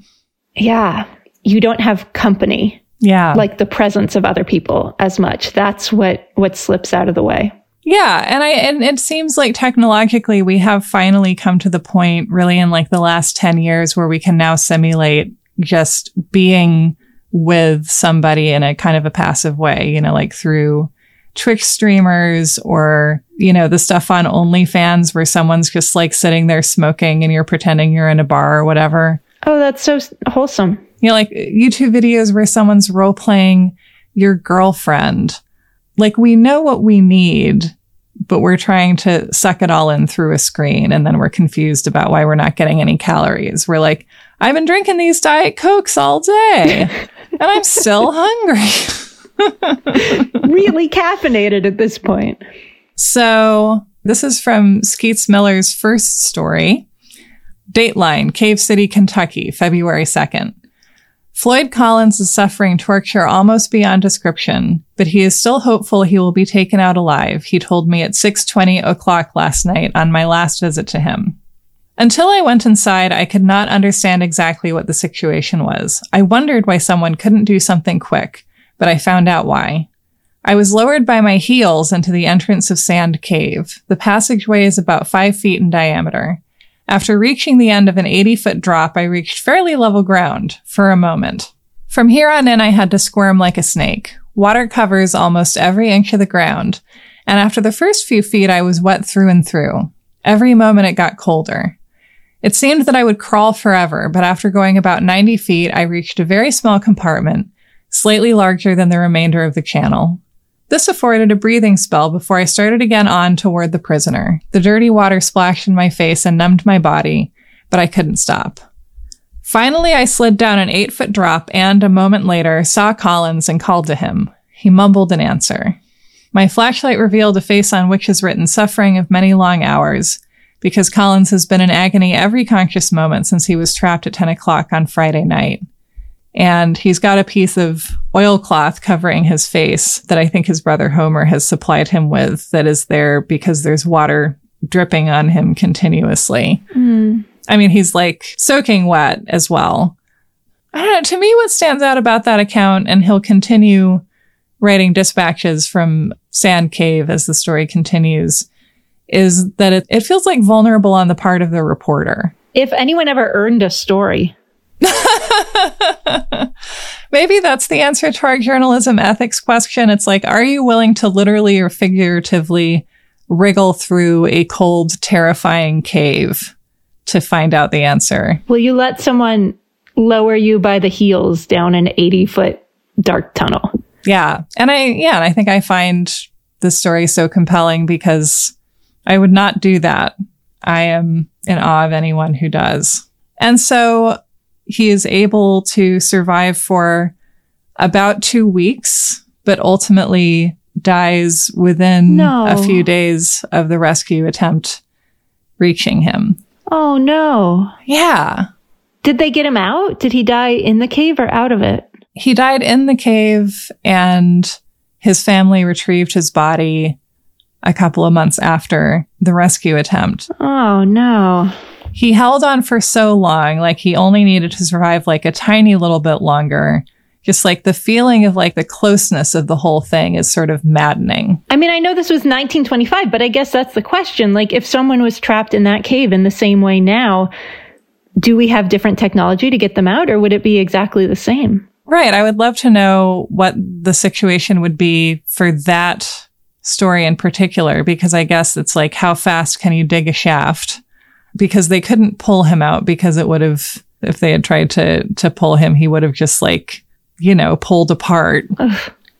Yeah. You don't have company, Yeah. like the presence of other people as much. That's what, what slips out of the way. Yeah, and I and it seems like technologically we have finally come to the point really in like the last 10 years where we can now simulate just being with somebody in a kind of a passive way, you know, like through Twitch streamers or, you know, the stuff on OnlyFans where someone's just like sitting there smoking and you're pretending you're in a bar or whatever. Oh, that's so wholesome. You know, like YouTube videos where someone's role playing your girlfriend. Like we know what we need, but we're trying to suck it all in through a screen. And then we're confused about why we're not getting any calories. We're like, I've been drinking these Diet Cokes all day and I'm still hungry. really caffeinated at this point. So this is from Skeets Miller's first story. Dateline, Cave City, Kentucky, February 2nd. Floyd Collins is suffering torture almost beyond description, but he is still hopeful he will be taken out alive, he told me at 6:20 o'clock last night on my last visit to him. Until I went inside, I could not understand exactly what the situation was. I wondered why someone couldn't do something quick, but I found out why. I was lowered by my heels into the entrance of Sand Cave. The passageway is about five feet in diameter. After reaching the end of an 80 foot drop, I reached fairly level ground for a moment. From here on in, I had to squirm like a snake. Water covers almost every inch of the ground, and after the first few feet, I was wet through and through. Every moment it got colder. It seemed that I would crawl forever, but after going about 90 feet, I reached a very small compartment, slightly larger than the remainder of the channel. This afforded a breathing spell before I started again on toward the prisoner. The dirty water splashed in my face and numbed my body, but I couldn't stop. Finally, I slid down an eight foot drop and, a moment later, saw Collins and called to him. He mumbled an answer. My flashlight revealed a face on which is written suffering of many long hours, because Collins has been in agony every conscious moment since he was trapped at 10 o'clock on Friday night and he's got a piece of oilcloth covering his face that I think his brother Homer has supplied him with that is there because there's water dripping on him continuously. Mm. I mean, he's like soaking wet as well. I don't know. To me, what stands out about that account, and he'll continue writing dispatches from Sand Cave as the story continues, is that it, it feels like vulnerable on the part of the reporter. If anyone ever earned a story, Maybe that's the answer to our journalism ethics question. It's like, are you willing to literally or figuratively wriggle through a cold, terrifying cave to find out the answer? Will you let someone lower you by the heels down an 80 foot dark tunnel? Yeah. And I, yeah, and I think I find this story so compelling because I would not do that. I am in awe of anyone who does. And so he is able to survive for about two weeks, but ultimately dies within No. a few days of the rescue attempt reaching him. Oh no. Yeah. Did they get him out? Did he die in the cave or out of it? He died in the cave and his family retrieved his body a couple of months after the rescue attempt. Oh no. He held on for so long, like he only needed to survive like a tiny little bit longer. Just like the feeling of like the closeness of the whole thing is sort of maddening. I mean, I know this was 1925, but I guess that's the question. Like, if someone was trapped in that cave in the same way now, do we have different technology to get them out, or would it be exactly the same? Right. I would love to know what the situation would be for that story in particular, because I guess it's like, how fast can you dig a shaft? Because they couldn't pull him out because it would have, if they had tried to, to pull him, he would have just like, you know, pulled apart.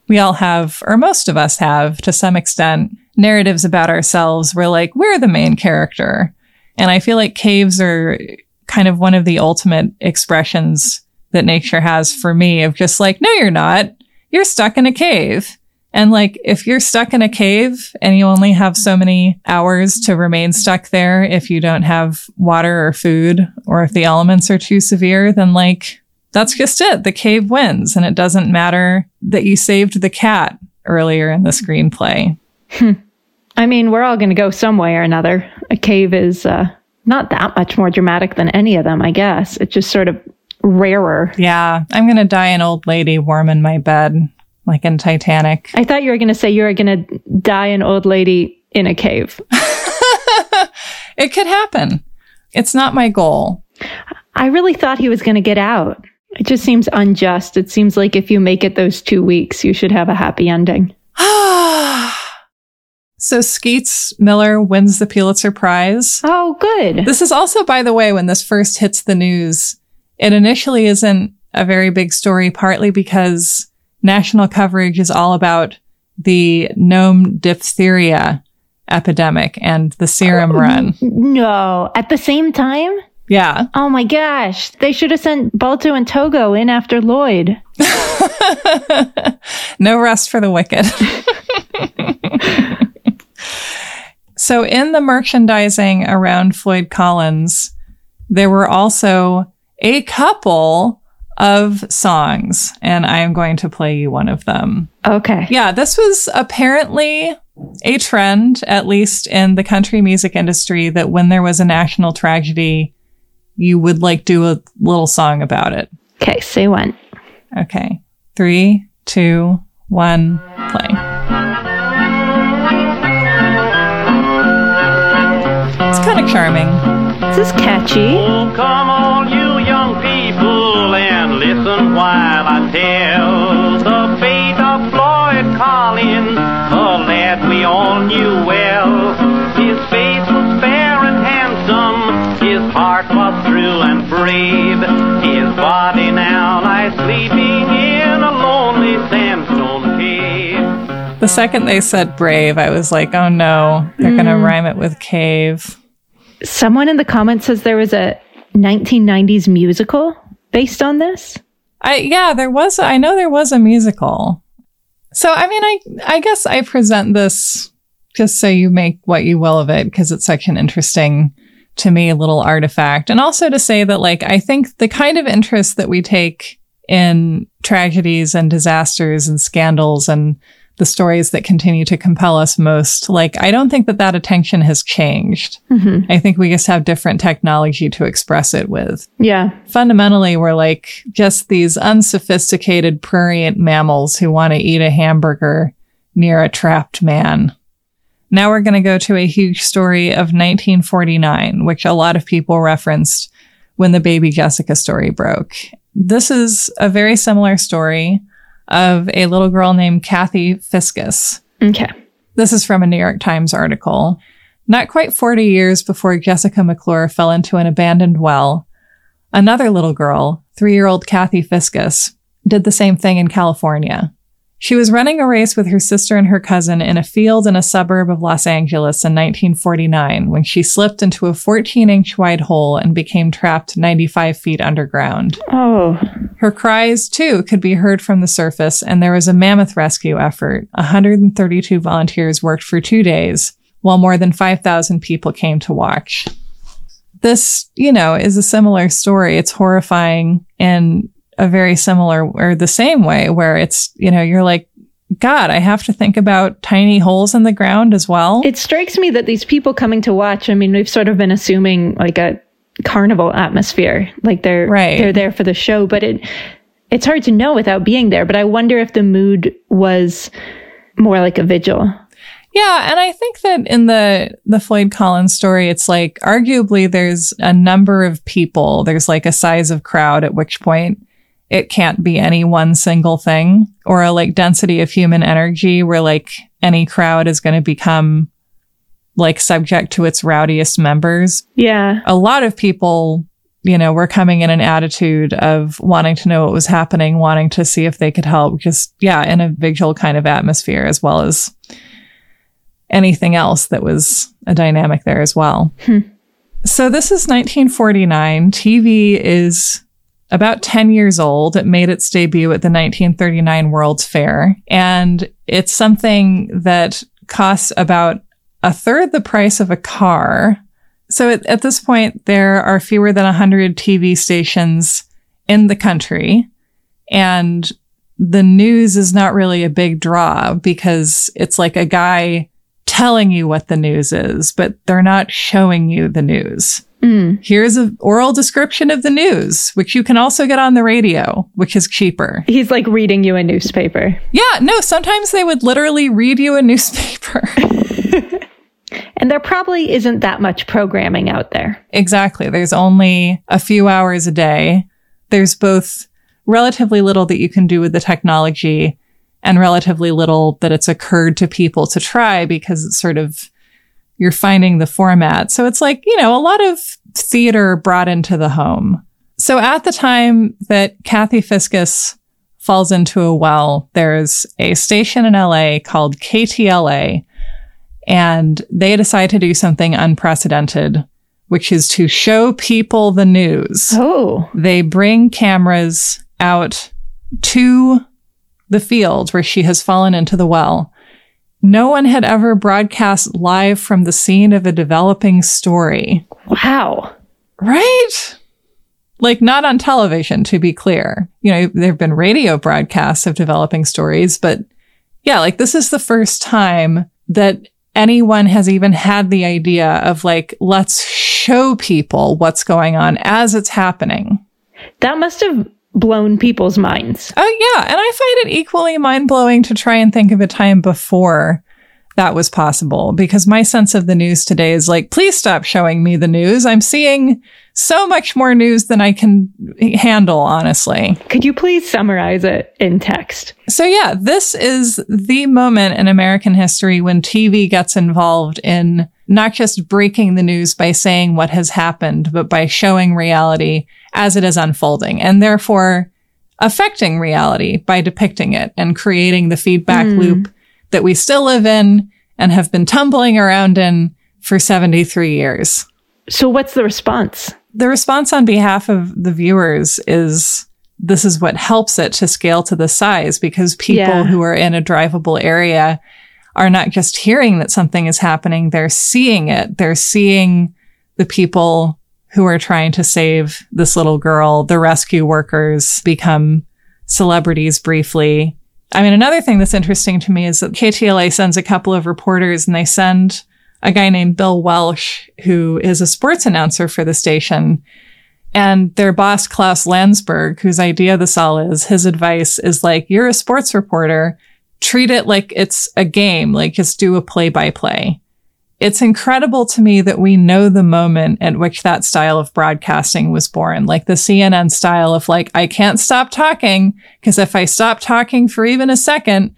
We all have, or most of us have to some extent, narratives about ourselves where like, we're the main character. And I feel like caves are kind of one of the ultimate expressions that nature has for me of just like, no, you're not. You're stuck in a cave. And like, if you're stuck in a cave and you only have so many hours to remain stuck there, if you don't have water or food, or if the elements are too severe, then like, that's just it. The cave wins. And it doesn't matter that you saved the cat earlier in the screenplay. I mean, we're all going to go some way or another. A cave is uh, not that much more dramatic than any of them, I guess. It's just sort of rarer. Yeah. I'm going to die an old lady warm in my bed, like in Titanic. I thought you were going to say you were going to die an old lady in a cave. It could happen. It's not my goal. I really thought he was going to get out. It just seems unjust. It seems like if you make it those two weeks, you should have a happy ending. so Skeets Miller wins the Pulitzer Prize. Oh, good. This is also, by the way, when this first hits the news, it initially isn't a very big story, partly because national coverage is all about the Nome diphtheria epidemic and the serum oh, run. No, at the same time? Yeah. Oh my gosh. They should have sent Balto and Togo in after Lloyd. no rest for the wicked. so, in the merchandising around Floyd Collins, there were also a couple of songs, and I am going to play you one of them. Okay. Yeah, this was apparently a trend, at least in the country music industry, that when there was a national tragedy, you would like do a little song about it. Okay, say one. Okay. Three, two, one, play. It's kind of charming. This is catchy. Oh, tell the fate of Floyd Collins, a lad we all knew well. His face was fair and handsome, his heart was true and brave. His body now lies sleeping in a lonely sandstone cave. The second they said brave, I was like, oh no, they're going to hmm. rhyme it with cave. Someone in the comments says there was a 1990s musical based on this. I yeah, there was I know there was a musical. So I mean I I guess I present this just so you make what you will of it because it's such an interesting to me little artifact and also to say that like I think the kind of interest that we take in tragedies and disasters and scandals and the stories that continue to compel us most like I don't think that that attention has changed. Mm-hmm. I think we just have different technology to express it with Yeah. fundamentally we're like just these unsophisticated prurient mammals who want to eat a hamburger near a trapped man. Now we're going to go to a huge story of 1949, which a lot of people referenced when the baby Jessica story broke. This is a very similar story of a little girl named Kathy Fiscus. Okay. This is from a New York Times article. Not quite 40 years before Jessica McClure fell into an abandoned well, another little girl, three year old Kathy Fiscus, did the same thing in California. She was running a race with her sister and her cousin in a field in a suburb of Los Angeles in 1949 when she slipped into a 14 inch wide hole and became trapped 95 feet underground. Oh, Her cries, too, could be heard from the surface, and there was a mammoth rescue effort. 132 volunteers worked for two days, while more than 5,000 people came to watch. This, you know, is a similar story. It's horrifying in a very similar or the same way, where it's, you know, you're like, God, I have to think about tiny holes in the ground as well. it strikes me that these people coming to watch, I mean, we've sort of been assuming like a carnival atmosphere, like they're Right. they're there for the show, but it it's hard to know without being there, but I wonder if the mood was more like a vigil. Yeah, and I think that in the the Floyd Collins story, it's like arguably there's a number of people. There's like a size of crowd at which point it can't be any one single thing or a like density of human energy where like any crowd is going to become like subject to its rowdiest members. Yeah. A lot of people, you know, were coming in an attitude of wanting to know what was happening, wanting to see if they could help, just yeah, in a vigil kind of atmosphere as well as anything else that was a dynamic there as well. Hmm. So this is 1949. TV is about 10 years old. It made its debut at the 1939 World's Fair, and it's something that costs about a third the price of a car. So at, at this point, there are fewer than 100 TV stations in the country, and the news is not really a big draw because it's like a guy telling you what the news is, but they're not showing you the news. Mm. Here's an oral description of the news, which you can also get on the radio, which is cheaper. He's like reading you a newspaper. Yeah, no, sometimes they would literally read you a newspaper. And there probably isn't that much programming out there. exactly. There's only a few hours a day. There's both relatively little that you can do with the technology and relatively little that it's occurred to people to try because it's sort of you're finding the format. So it's like, you know, a lot of theater brought into the home. So at the time that Kathy Fiscus falls into a well, there's a station in LA called KTLA. and they decide to do something unprecedented, which is to show people the news. Oh, They bring cameras out to the field where she has fallen into the well. No one had ever broadcast live from the scene of a developing story. wow. Right? Like not on television, to be clear. You know, there have been radio broadcasts of developing stories, but yeah, like this is the first time that anyone has even had the idea of like, let's show people what's going on as it's happening. That must have blown people's minds. Oh yeah, and I find it equally mind-blowing to try and think of a time before that was possible because my sense of the news today is like please stop showing me the news. I'm seeing so much more news than I can handle, honestly. Could you please summarize it in text? So yeah, this is the moment in American history when TV gets involved in not just breaking the news by saying what has happened, but by showing reality as it is unfolding and therefore affecting reality by depicting it and creating the feedback hmm. loop that we still live in and have been tumbling around in for 73 years. So, what's the response? The response on behalf of the viewers is this is what helps it to scale to the size because people Yeah. who are in a drivable area are not just hearing that something is happening, they're seeing it. They're seeing the people who are trying to save this little girl, the rescue workers become celebrities briefly. I mean, another thing that's interesting to me is that KTLA sends a couple of reporters and they send a guy named Bill Welsh, who is a sports announcer for the station. And their boss, Klaus Landsberg, whose idea this all is, his advice is like, you're a sports reporter. Treat it like it's a game, like just do a play by play. It's incredible to me that we know the moment at which that style of broadcasting was born, like the CNN style of like, I can't stop talking because if I stop talking for even a second,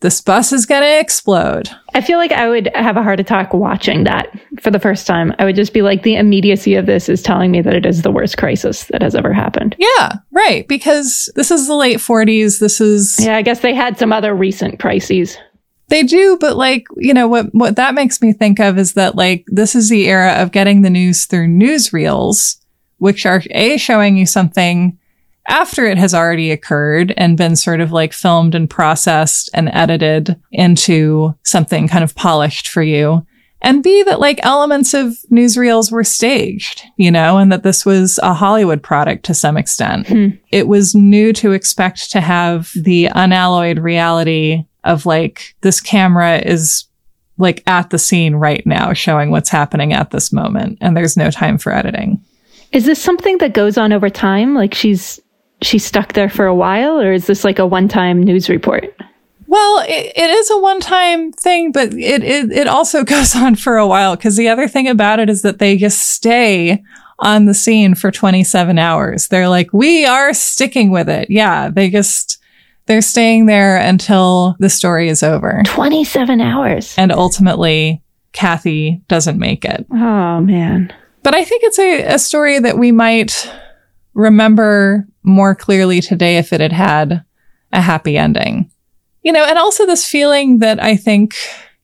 this bus is going to explode. I feel like I would have a heart attack watching that for the first time. I would just be like, the immediacy of this is telling me that it is the worst crisis that has ever happened. Yeah, right. Because this is the late 40s. This is, Yeah, I guess they had some other recent crises. they do, but like, you know, what, what that makes me think of is that like, this is the era of getting the news through newsreels, which are A, showing you something after it has already occurred and been sort of like filmed and processed and edited into something kind of polished for you. And B, that like elements of newsreels were staged, you know, and that this was a Hollywood product to some extent. Hmm. It was new to expect to have the unalloyed reality of like, this camera is like at the scene right now, showing what's happening at this moment. And there's no time for editing. Is this something that goes on over time? Like she's she's stuck there for a while, or is this like a one time news report? Well, it, it is a one-time thing, but it, it, it also goes on for a while because the other thing about it is that they just stay on the scene for 27 hours. They're like, we are sticking with it. Yeah. They just, they're staying there until the story is over. 27 hours. And ultimately, Kathy doesn't make it. Oh, man. But I think it's a, a story that we might remember more clearly today if it had had a happy ending. You know, and also this feeling that I think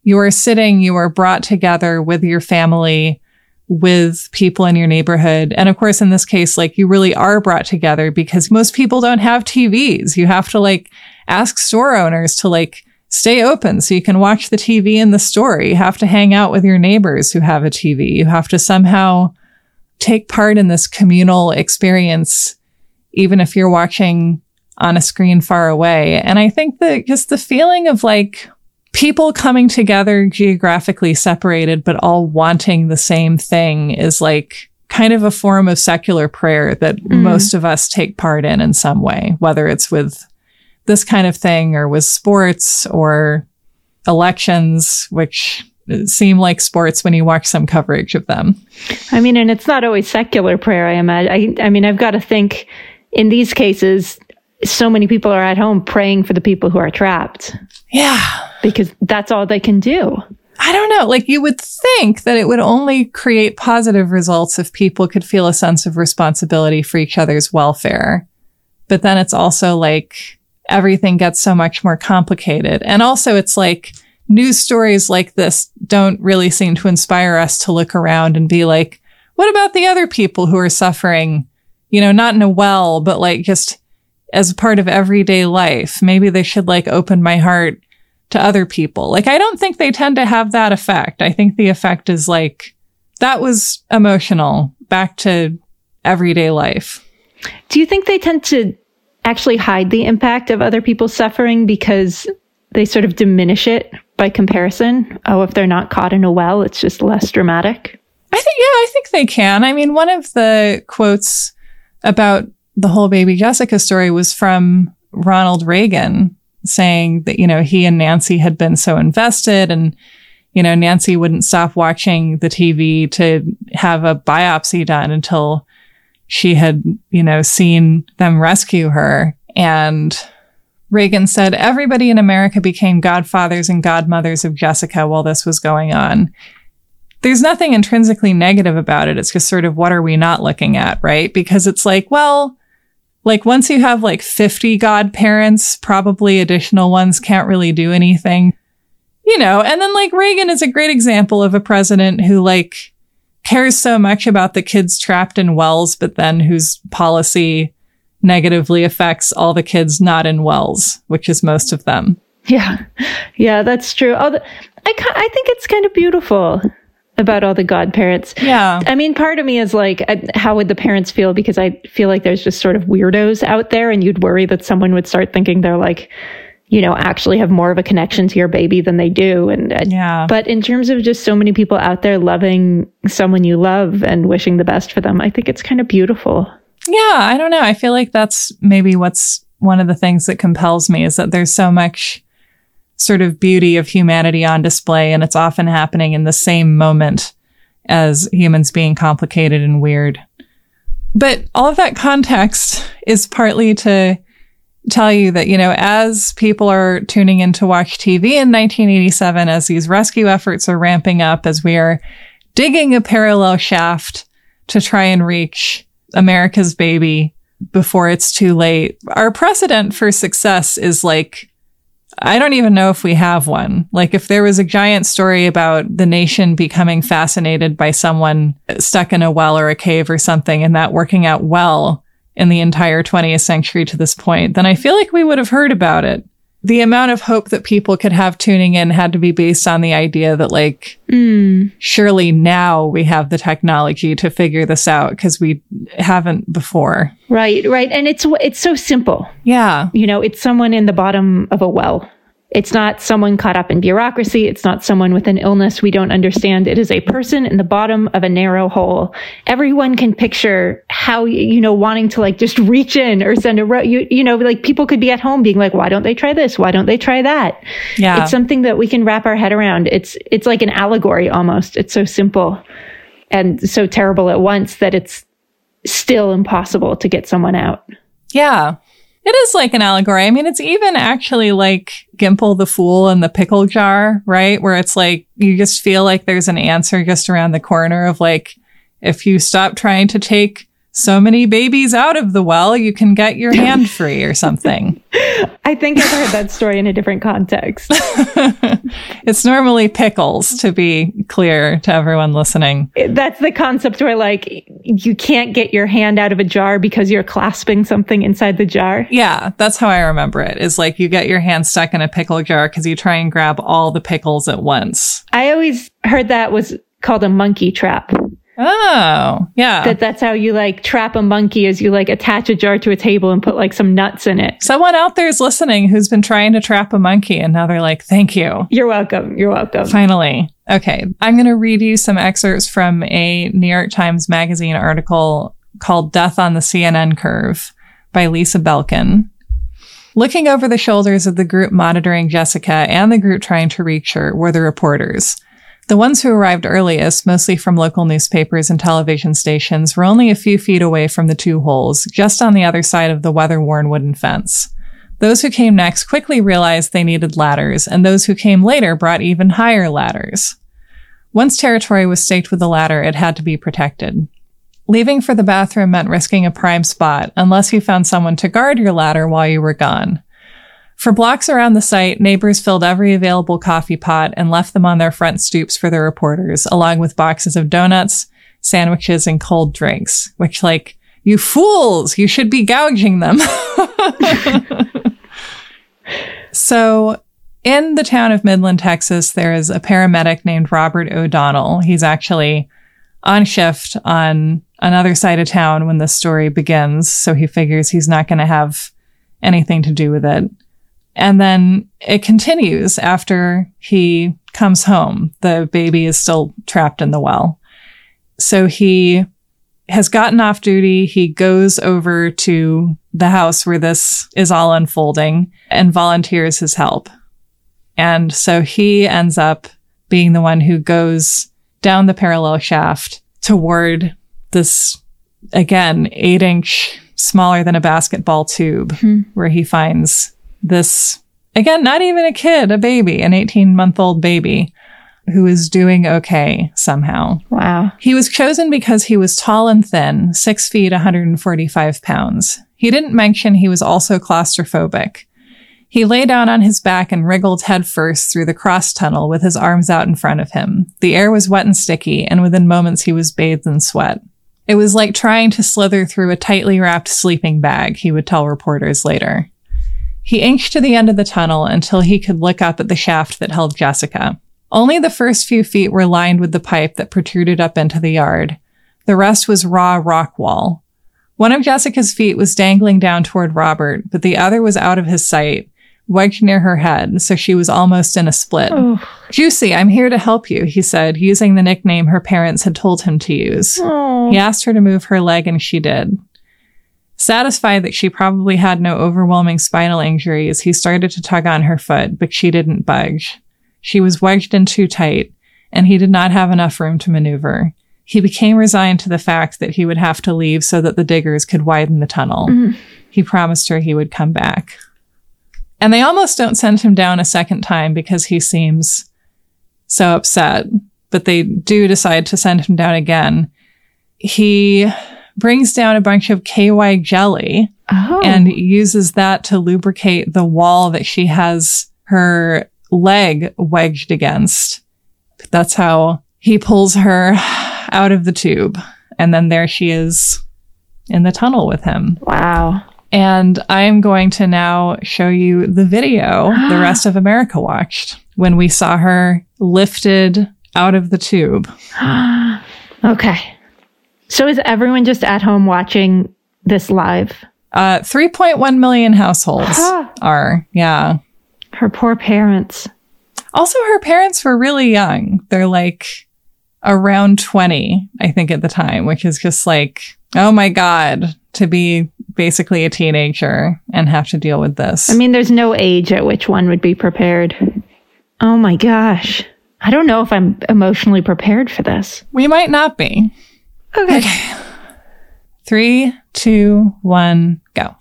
you are sitting, you are brought together with your family, with people in your neighborhood. And of course, in this case, like you really are brought together because most people don't have TVs. You have to like ask store owners to like stay open so you can watch the TV in the store. You have to hang out with your neighbors who have a TV. You have to somehow take part in this communal experience, even if you're watching on a screen far away. And I think that just the feeling of like people coming together geographically separated, but all wanting the same thing is like kind of a form of secular prayer that mm-hmm. most of us take part in in some way, whether it's with this kind of thing or with sports or elections, which seem like sports when you watch some coverage of them. I mean, and it's not always secular prayer, I imagine. I, I mean, I've got to think in these cases, so many people are at home praying for the people who are trapped Yeah. because that's all they can do. I don't know. Like you would think that it would only create positive results if people could feel a sense of responsibility for each other's welfare. But then it's also like everything gets so much more complicated. And also it's like news stories like this don't really seem to inspire us to look around and be like, what about the other people who are suffering? You know, not in a well, but like just as part of everyday life. Maybe they should like open my heart to other people. Like, I don't think they tend to have that effect. I think the effect is like, that was emotional back to everyday life. Do you think they tend to actually hide the impact of other people's suffering because they sort of diminish it by comparison? Oh, if they're not caught in a well, it's just less dramatic. I think, yeah, I think they can. I mean, one of the quotes about the whole baby Jessica story was from Ronald Reagan saying that, you know, he and Nancy had been so invested and, you know, Nancy wouldn't stop watching the TV to have a biopsy done until she had, you know, seen them rescue her. And Reagan said everybody in America became godfathers and godmothers of Jessica while this was going on. There's nothing intrinsically negative about it. It's just sort of what are we not looking at, right? Because it's like, well, like once you have like 50 godparents, probably additional ones can't really do anything. You know, and then like Reagan is a great example of a president who like cares so much about the kids trapped in wells, but then whose policy negatively affects all the kids not in wells, which is most of them. Yeah. Yeah, that's true. I, I think it's kind of beautiful about all the godparents. Yeah. I mean, part of me is like, uh, how would the parents feel? Because I feel like there's just sort of weirdos out there, and you'd worry that someone would start thinking they're like, you know, actually have more of a connection to your baby than they do. And uh, yeah. But in terms of just so many people out there loving someone you love and wishing the best for them, I think it's kind of beautiful. Yeah, I don't know. I feel like that's maybe what's one of the things that compels me is that there's so much sort of beauty of humanity on display, and it's often happening in the same moment as humans being complicated and weird. But all of that context is partly to tell you that, you know, as people are tuning in to watch TV in 1987, as these rescue efforts are ramping up, as we are digging a parallel shaft to try and reach America's baby before it's too late, our precedent for success is like I don't even know if we have one. Like if there was a giant story about the nation becoming fascinated by someone stuck in a well or a cave or something and that working out well in the entire 20th century to this point, then I feel like we would have heard about it. The amount of hope that people could have tuning in had to be based on the idea that like, mm. surely now we have the technology to figure this out because we haven't before. Right, right. And it's, it's so simple. Yeah. You know, it's someone in the bottom of a well. It's not someone caught up in bureaucracy. It's not someone with an illness we don't understand. It is a person in the bottom of a narrow hole. Everyone can picture how, you know, wanting to like just reach in or send a, ro- you, you know, like people could be at home being like, why don't they try this? Why don't they try that? Yeah. It's something that we can wrap our head around. It's, it's like an allegory almost. It's so simple and so terrible at once that it's still impossible to get someone out. Yeah. It is like an allegory. I mean, it's even actually like Gimpel the Fool in the pickle jar, right? Where it's like, you just feel like there's an answer just around the corner of like, if you stop trying to take so many babies out of the well, you can get your hand free or something. I think I've heard that story in a different context. it's normally pickles, to be clear to everyone listening. That's the concept where, like, you can't get your hand out of a jar because you're clasping something inside the jar. Yeah, that's how I remember it. Is like you get your hand stuck in a pickle jar because you try and grab all the pickles at once. I always heard that was called a monkey trap. Oh, yeah. That that's how you like trap a monkey is you like attach a jar to a table and put like some nuts in it. Someone out there is listening who's been trying to trap a monkey and now they're like, thank you. You're welcome. You're welcome. Finally. Okay. I'm going to read you some excerpts from a New York Times Magazine article called Death on the CNN Curve by Lisa Belkin. Looking over the shoulders of the group monitoring Jessica and the group trying to reach her were the reporters. The ones who arrived earliest, mostly from local newspapers and television stations, were only a few feet away from the two holes, just on the other side of the weather-worn wooden fence. Those who came next quickly realized they needed ladders, and those who came later brought even higher ladders. Once territory was staked with a ladder, it had to be protected. Leaving for the bathroom meant risking a prime spot, unless you found someone to guard your ladder while you were gone. For blocks around the site, neighbors filled every available coffee pot and left them on their front stoops for the reporters, along with boxes of donuts, sandwiches, and cold drinks, which, like, you fools, you should be gouging them. so, in the town of Midland, Texas, there is a paramedic named Robert O'Donnell. He's actually on shift on another side of town when the story begins. So he figures he's not going to have anything to do with it. And then it continues after he comes home. The baby is still trapped in the well. So he has gotten off duty. He goes over to the house where this is all unfolding and volunteers his help. And so he ends up being the one who goes down the parallel shaft toward this, again, eight inch, smaller than a basketball tube, hmm. where he finds this, again, not even a kid, a baby, an 18 month old baby who is doing okay somehow. Wow. He was chosen because he was tall and thin, six feet, 145 pounds. He didn't mention he was also claustrophobic. He lay down on his back and wriggled headfirst through the cross tunnel with his arms out in front of him. The air was wet and sticky, and within moments he was bathed in sweat. It was like trying to slither through a tightly wrapped sleeping bag, he would tell reporters later. He inched to the end of the tunnel until he could look up at the shaft that held Jessica. Only the first few feet were lined with the pipe that protruded up into the yard. The rest was raw rock wall. One of Jessica's feet was dangling down toward Robert, but the other was out of his sight, wedged near her head, so she was almost in a split. Oh. Juicy, I'm here to help you, he said, using the nickname her parents had told him to use. Oh. He asked her to move her leg, and she did. Satisfied that she probably had no overwhelming spinal injuries, he started to tug on her foot, but she didn't budge. She was wedged in too tight, and he did not have enough room to maneuver. He became resigned to the fact that he would have to leave so that the diggers could widen the tunnel. Mm-hmm. He promised her he would come back. And they almost don't send him down a second time because he seems so upset, but they do decide to send him down again. He brings down a bunch of KY jelly Oh. and uses that to lubricate the wall that she has her leg wedged against. That's how he pulls her out of the tube. And then there she is in the tunnel with him. wow. And I am going to now show you the video the rest of America watched when we saw her lifted out of the tube. Okay. So is everyone just at home watching this live? Uh, 3.1 million households are, yeah. Her poor parents. Also, her parents were really young. They're like around 20, I think, at the time, which is just like, oh my God, to be basically a teenager and have to deal with this. I mean, there's no age at which one would be prepared. Oh my gosh. I don't know if I'm emotionally prepared for this. we might not be. Okay. Three, two, one, go.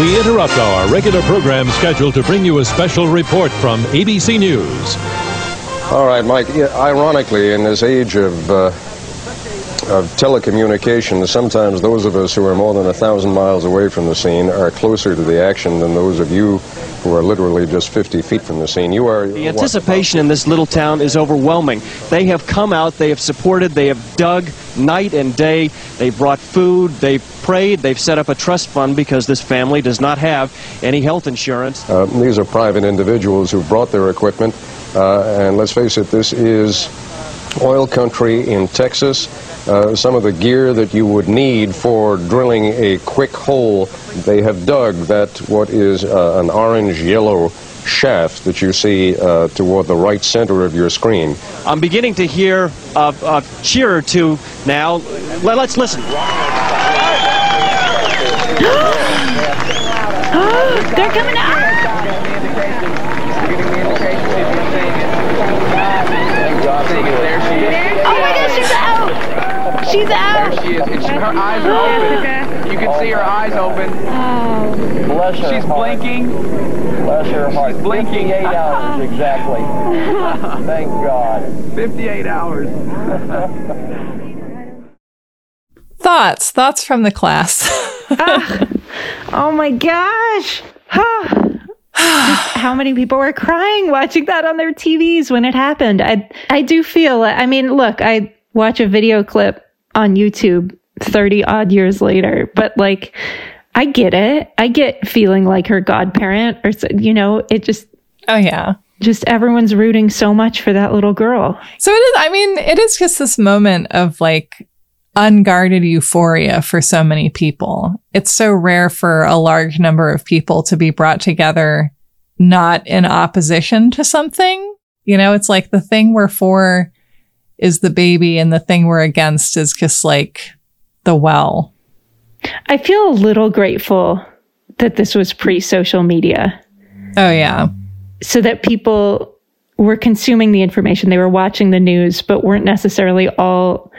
We interrupt our regular program schedule to bring you a special report from ABC News. All right, Mike. Ironically, in this age of, uh, of telecommunications, sometimes those of us who are more than a thousand miles away from the scene are closer to the action than those of you who are literally just 50 feet from the scene. You are. The anticipation in this little town is overwhelming. They have come out, they have supported, they have dug night and day. They've brought food, they've prayed, they've set up a trust fund because this family does not have any health insurance. Uh, these are private individuals who brought their equipment, uh, and let's face it, this is oil country in Texas. Uh, some of the gear that you would need for drilling a quick hole, they have dug that what is uh, an orange-yellow shaft that you see uh, toward the right center of your screen. I'm beginning to hear a, a cheer or two now. Let, let's listen. They're coming out. My gosh, she's out. She's out. There she is. And she, her eyes are open. You can see her eyes open. Oh. Bless her She's heart. blinking. Bless her heart. She's blinking. 58 hours exactly. Thank God. 58 hours. Thoughts, thoughts from the class. ah, oh my gosh. Just how many people were crying watching that on their TVs when it happened. I I do feel I mean, look, I watch a video clip on YouTube 30 odd years later, but like I get it. I get feeling like her godparent or you know, it just Oh yeah. Just everyone's rooting so much for that little girl. So it is I mean, it is just this moment of like unguarded euphoria for so many people. It's so rare for a large number of people to be brought together not in opposition to something. You know, it's like the thing we're for is the baby and the thing we're against is just like the well. I feel a little grateful that this was pre social media. Oh, yeah. So that people were consuming the information, they were watching the news, but weren't necessarily all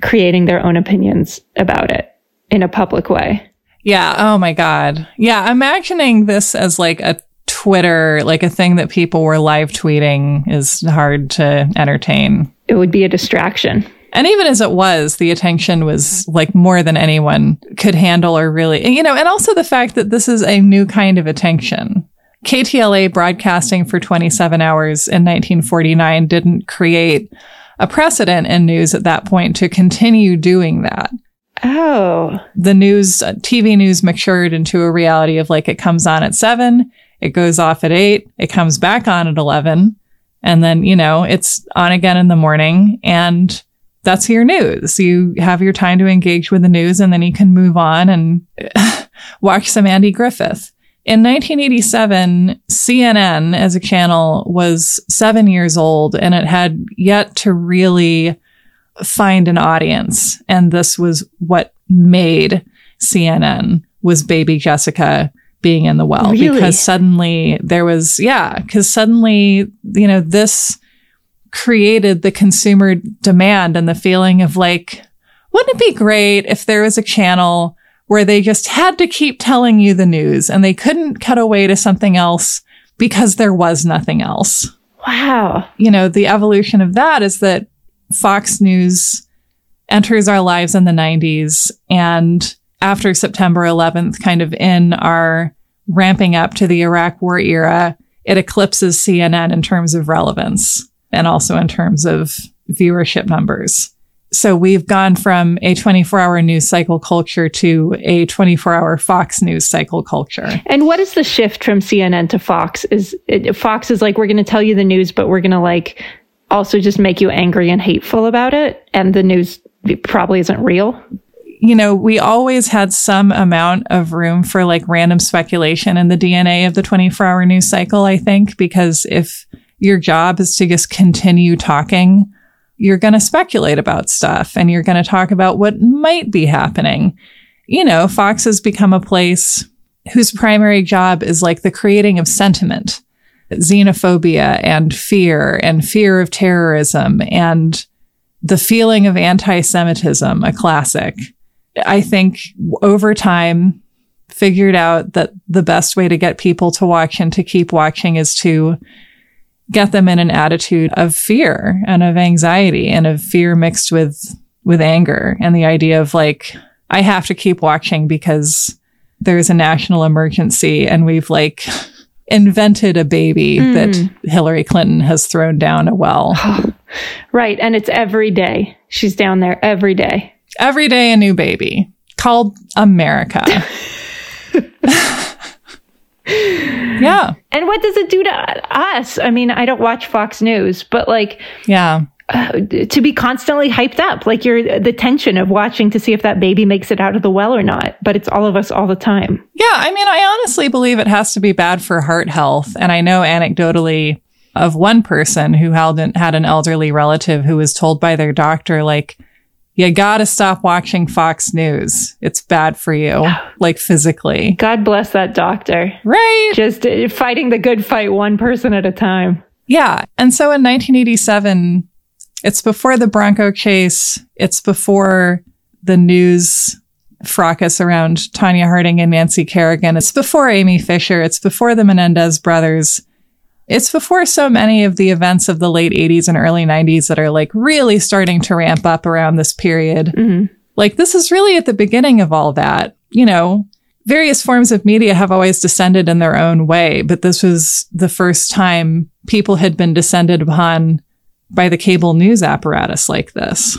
creating their own opinions about it in a public way. Yeah. Oh my God. Yeah. Imagining this as like a Twitter, like a thing that people were live tweeting is hard to entertain. It would be a distraction. And even as it was, the attention was like more than anyone could handle or really, you know, and also the fact that this is a new kind of attention. KTLA broadcasting for 27 hours in 1949 didn't create a precedent in news at that point to continue doing that. Oh. The news, uh, TV news matured into a reality of like it comes on at seven, it goes off at eight, it comes back on at 11, and then, you know, it's on again in the morning and that's your news. You have your time to engage with the news and then you can move on and watch some Andy Griffith. In 1987, CNN as a channel was seven years old and it had yet to really find an audience. And this was what made CNN was baby Jessica being in the well Really? because suddenly there was, yeah, because suddenly, you know, this created the consumer demand and the feeling of like, wouldn't it be great if there was a channel where they just had to keep telling you the news and they couldn't cut away to something else because there was nothing else? Wow. You know, the evolution of that is that Fox News enters our lives in the 90s and after September 11th, kind of in our ramping up to the Iraq war era, it eclipses CNN in terms of relevance and also in terms of viewership numbers. So we've gone from a 24 hour news cycle culture to a 24 hour Fox News cycle culture. And what is the shift from CNN to Fox? Is it, Fox is like we're going to tell you the news, but we're going to like also just make you angry and hateful about it, and the news probably isn't real. You know, we always had some amount of room for like random speculation in the DNA of the 24 hour news cycle, I think, because if your job is to just continue talking, you're going to speculate about stuff and you're going to talk about what might be happening. You know, Fox has become a place whose primary job is like the creating of sentiment, xenophobia and fear and fear of terrorism and the feeling of anti Semitism, a classic. I think over time figured out that the best way to get people to watch and to keep watching is to get them in an attitude of fear and of anxiety and of fear mixed with with anger and the idea of like I have to keep watching because there's a national emergency and we've like invented a baby Mm. that Hillary Clinton has thrown down a well. Right. And it's every day. She's down there every day. Every day a new baby called America. yeah. And what does it do to us? I mean, I don't watch Fox News, but like, Yeah. uh, to be constantly hyped up, like you're the tension of watching to see if that baby makes it out of the well or not. But it's all of us all the time. Yeah, I mean, I honestly believe it has to be bad for heart health. And I know anecdotally of one person who held an, had an elderly relative who was told by their doctor, like, you gotta stop watching Fox News. It's bad for you, like physically. God bless that doctor. Right. Just uh, fighting the good fight one person at a time. Yeah. And so in 1987, it's before the Bronco chase. It's before the news fracas around Tonya Harding and Nancy Kerrigan. It's before Amy Fisher. It's before the Menendez brothers. It's before so many of the events of the late 80s and early 90s that are like really starting to ramp up around this period. Mm-hmm. Like, this is really at the beginning of all that. You know, various forms of media have always descended in their own way, but this was the first time people had been descended upon by the cable news apparatus like this.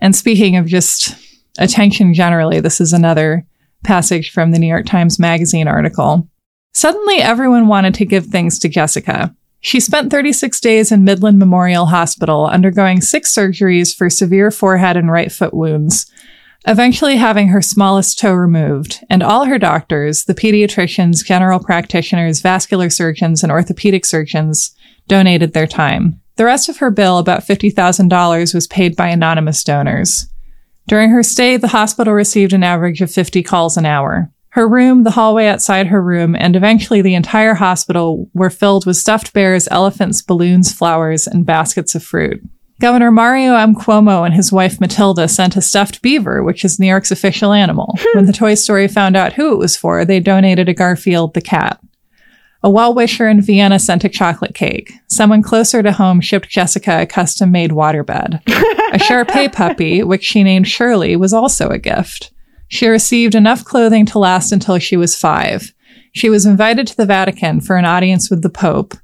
And speaking of just attention generally, this is another passage from the New York Times Magazine article. Suddenly, everyone wanted to give things to Jessica. She spent 36 days in Midland Memorial Hospital undergoing six surgeries for severe forehead and right foot wounds, eventually having her smallest toe removed, and all her doctors, the pediatricians, general practitioners, vascular surgeons, and orthopedic surgeons, donated their time. The rest of her bill, about $50,000, was paid by anonymous donors. During her stay, the hospital received an average of 50 calls an hour. Her room, the hallway outside her room, and eventually the entire hospital were filled with stuffed bears, elephants, balloons, flowers, and baskets of fruit. Governor Mario M. Cuomo and his wife Matilda sent a stuffed beaver, which is New York's official animal. Hmm. when the Toy Story found out who it was for, they donated a Garfield the cat. A well wisher in Vienna sent a chocolate cake. Someone closer to home shipped Jessica a custom made waterbed. a Shar Pei puppy, which she named Shirley, was also a gift. She received enough clothing to last until she was five. She was invited to the Vatican for an audience with the Pope,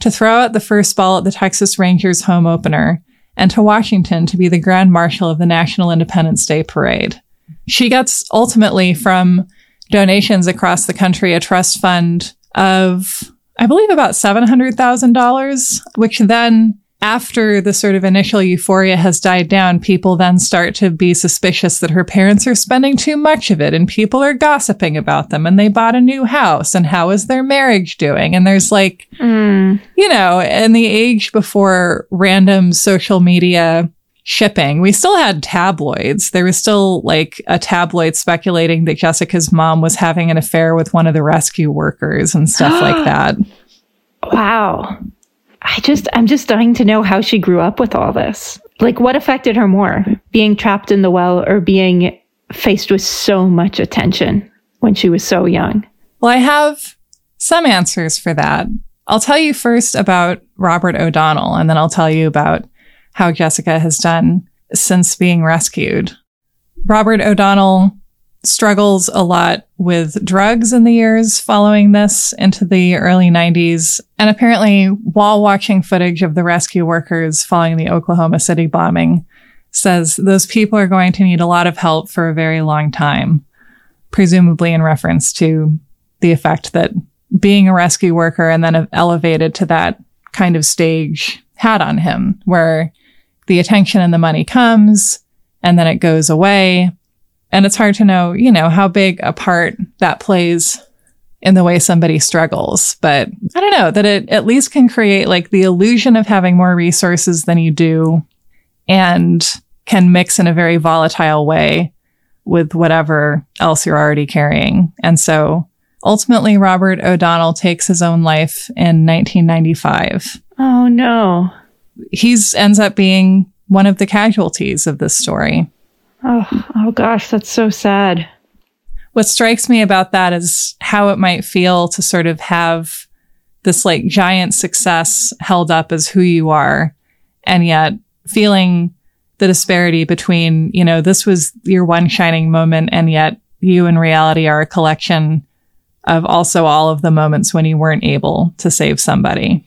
to throw out the first ball at the Texas Rangers home opener, and to Washington to be the Grand Marshal of the National Independence Day Parade. She gets ultimately from donations across the country a trust fund of, I believe, about $700,000, which then after the sort of initial euphoria has died down, people then start to be suspicious that her parents are spending too much of it and people are gossiping about them and they bought a new house and how is their marriage doing? And there's like, Mm. you know, in the age before random social media shipping, we still had tabloids. There was still like a tabloid speculating that Jessica's mom was having an affair with one of the rescue workers and stuff like that. Wow. I just, I'm just dying to know how she grew up with all this. Like, what affected her more? Being trapped in the well or being faced with so much attention when she was so young? Well, I have some answers for that. I'll tell you first about Robert O'Donnell, and then I'll tell you about how Jessica has done since being rescued. Robert O'Donnell struggles a lot with drugs in the years following this into the early 90s. And apparently, while watching footage of the rescue workers following the Oklahoma City bombing, says those people are going to need a lot of help for a very long time, presumably in reference to the effect that being a rescue worker and then elevated to that kind of stage had on him, where the attention and the money comes and then it goes away. And it's hard to know, you know, how big a part that plays in the way somebody struggles. But I don't know that it at least can create like the illusion of having more resources than you do and can mix in a very volatile way with whatever else you're already carrying. And so ultimately, Robert O'Donnell takes his own life in 1995. Oh, no. He's ends up being one of the casualties of this story. Oh, oh gosh, that's so sad. What strikes me about that is how it might feel to sort of have this like giant success held up as who you are and yet feeling the disparity between, you know, this was your one shining moment and yet you in reality are a collection of also all of the moments when you weren't able to save somebody.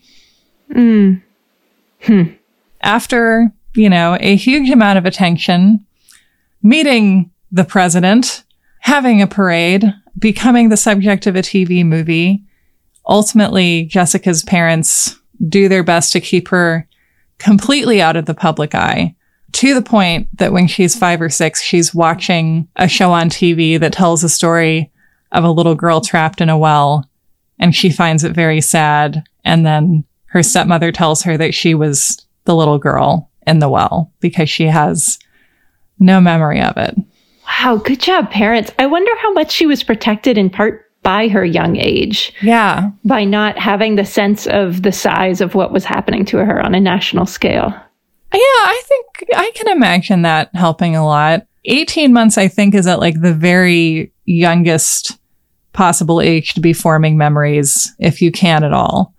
Mm. Hmm. After, you know, a huge amount of attention, meeting the president, having a parade, becoming the subject of a TV movie. Ultimately, Jessica's parents do their best to keep her completely out of the public eye to the point that when she's five or six, she's watching a show on TV that tells a story of a little girl trapped in a well and she finds it very sad. And then her stepmother tells her that she was the little girl in the well because she has no memory of it. Wow, good job, parents. I wonder how much she was protected in part by her young age. Yeah. By not having the sense of the size of what was happening to her on a national scale. Yeah, I think I can imagine that helping a lot. 18 months, I think, is at like the very youngest possible age to be forming memories, if you can at all.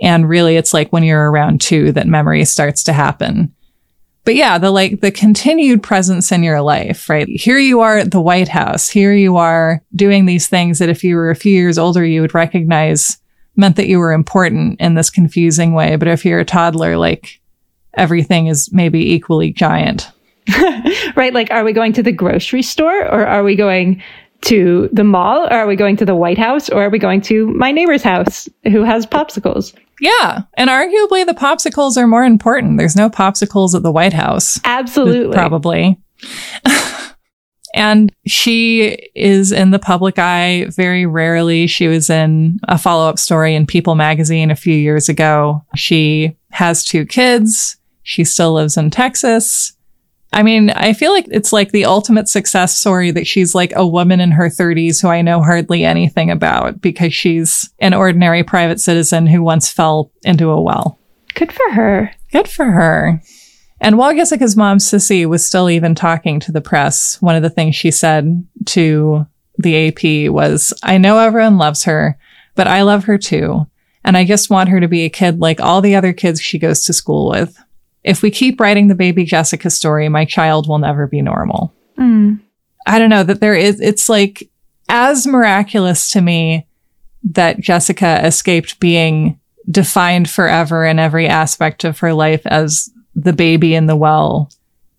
And really, it's like when you're around two that memory starts to happen. But yeah, the like the continued presence in your life, right? Here you are at the White House. Here you are doing these things that if you were a few years older, you would recognize meant that you were important in this confusing way. But if you're a toddler, like everything is maybe equally giant. right? Like, are we going to the grocery store or are we going to the mall or are we going to the White House or are we going to my neighbor's house who has popsicles? Yeah. And arguably the popsicles are more important. There's no popsicles at the White House. Absolutely. Probably. and she is in the public eye very rarely. She was in a follow up story in People magazine a few years ago. She has two kids. She still lives in Texas. I mean, I feel like it's like the ultimate success story that she's like a woman in her 30s who I know hardly anything about because she's an ordinary private citizen who once fell into a well. Good for her. Good for her. And while Jessica's mom, Sissy, was still even talking to the press, one of the things she said to the AP was, I know everyone loves her, but I love her too. And I just want her to be a kid like all the other kids she goes to school with if we keep writing the baby Jessica story, my child will never be normal. Mm. I don't know that there is, it's like as miraculous to me that Jessica escaped being defined forever in every aspect of her life as the baby in the well.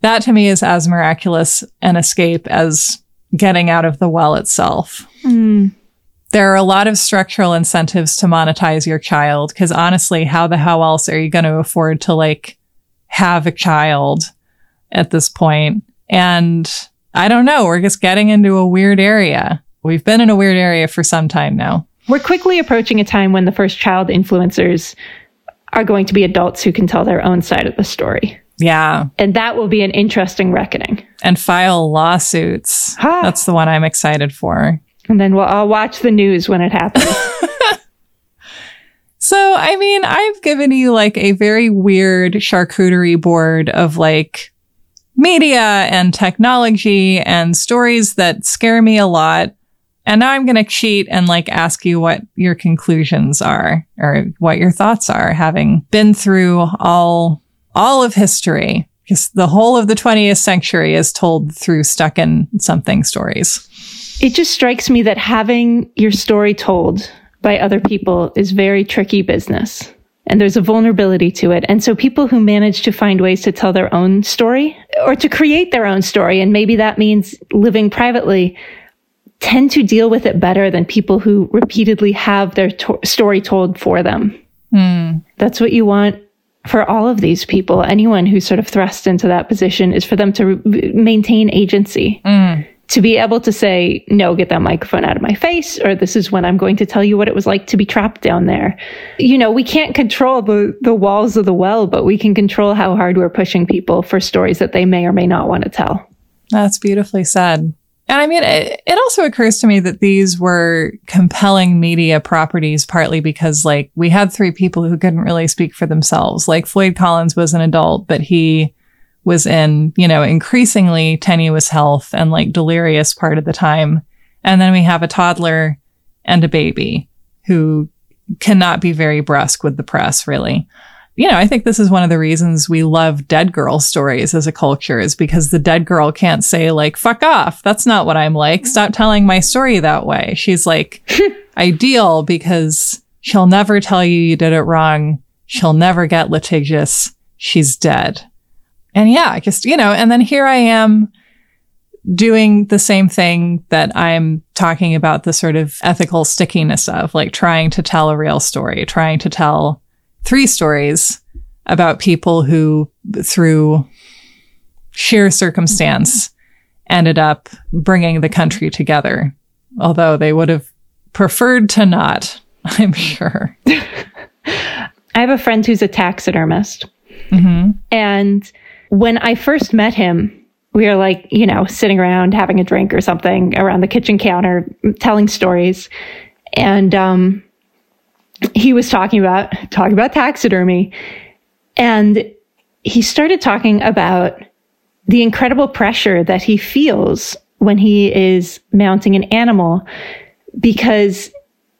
That to me is as miraculous an escape as getting out of the well itself. Mm. There are a lot of structural incentives to monetize your child because honestly, how the hell else are you going to afford to like have a child at this point. And I don't know. We're just getting into a weird area. We've been in a weird area for some time now. We're quickly approaching a time when the first child influencers are going to be adults who can tell their own side of the story. Yeah. And that will be an interesting reckoning. And file lawsuits. Ha. That's the one I'm excited for. And then we'll all watch the news when it happens. So, I mean, I've given you like a very weird charcuterie board of like media and technology and stories that scare me a lot. And now I'm going to cheat and like ask you what your conclusions are or what your thoughts are having been through all, all of history. Because the whole of the 20th century is told through stuck in something stories. It just strikes me that having your story told by other people is very tricky business. And there's a vulnerability to it. And so people who manage to find ways to tell their own story or to create their own story, and maybe that means living privately, tend to deal with it better than people who repeatedly have their to- story told for them. Hmm. That's what you want for all of these people. Anyone who's sort of thrust into that position is for them to re- maintain agency. Mm. To be able to say, no, get that microphone out of my face, or this is when I'm going to tell you what it was like to be trapped down there. You know, we can't control the, the walls of the well, but we can control how hard we're pushing people for stories that they may or may not want to tell. That's beautifully said. And I mean, it, it also occurs to me that these were compelling media properties, partly because like we had three people who couldn't really speak for themselves. Like Floyd Collins was an adult, but he was in, you know, increasingly tenuous health and like delirious part of the time. And then we have a toddler and a baby who cannot be very brusque with the press, really you know, I think this is one of the reasons we love dead girl stories as a culture is because the dead girl can't say like, fuck off. That's not what I'm like. Mm-hmm. Stop telling my story that way. She's like ideal because she'll never tell you you did it wrong. She'll never get litigious. She's dead. And yeah, I just, you know, and then here I am doing the same thing that I'm talking about the sort of ethical stickiness of, like trying to tell a real story, trying to tell three stories about people who, through sheer circumstance, ended up bringing the country together, although they would have preferred to not, I'm sure. I have a friend who's a taxidermist. Mm-hmm. And when I first met him, we were like, you know, sitting around having a drink or something around the kitchen counter, telling stories. And um, he was talking about talking about taxidermy, and he started talking about the incredible pressure that he feels when he is mounting an animal, because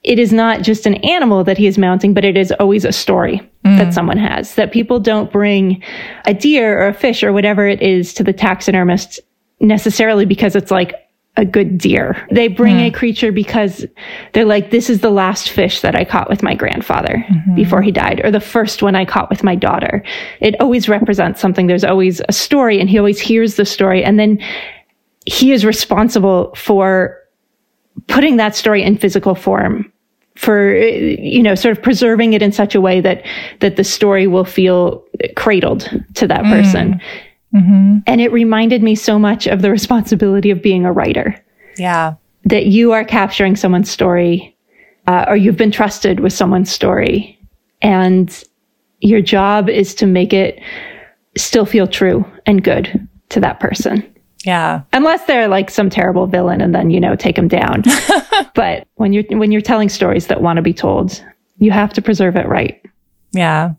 it is not just an animal that he is mounting, but it is always a story that mm. someone has. That people don't bring a deer or a fish or whatever it is to the taxidermist necessarily because it's like a good deer. They bring a mm. creature because they're like, this is the last fish that I caught with my grandfather mm-hmm. before he died, or the first one I caught with my daughter. It always represents something. There's always a story, and he always hears the story. And then he is responsible for putting that story in physical form for you know sort of preserving it in such a way that that the story will feel cradled to that person. And it reminded me so much of the responsibility of being a writer. Yeah. that you are capturing someone's story uh, or you've been trusted with someone's story. And your job is to make it still feel true and good to that person Yeah. unless they're like some terrible villain and then you know take them down but when you're when you're telling stories that want to be told you have to preserve it right Yeah.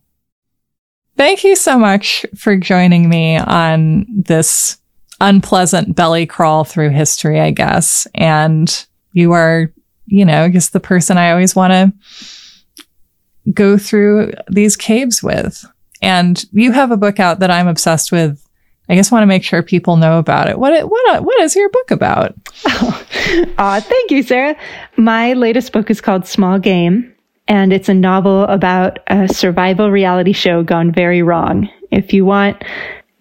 Thank you so much for joining me on this unpleasant belly crawl through history, I guess. And you are, you know, just the person I always want to go through these caves with. And you have a book out that I'm obsessed with. I just want to make sure people know about it. What what what is your book about? Aw, thank you, Sarah. My latest book is called Small Game, and it's a novel about a survival reality show gone very wrong. If you want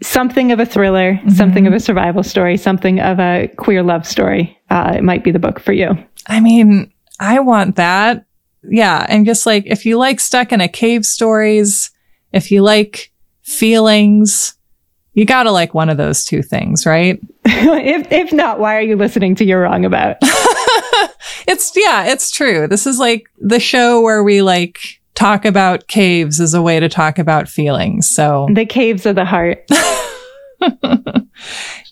something of a thriller, something of a survival story, something of a queer love story, uh, it might be the book for you. I mean, I want that. Yeah. And just like, if you like stuck in a cave stories, if you like feelings, you gotta like one of those two things, right? if if not, why are you listening to You're Wrong About? It's, yeah, it's true. This is like the show where we like talk about caves as a way to talk about feelings. So the caves of the heart.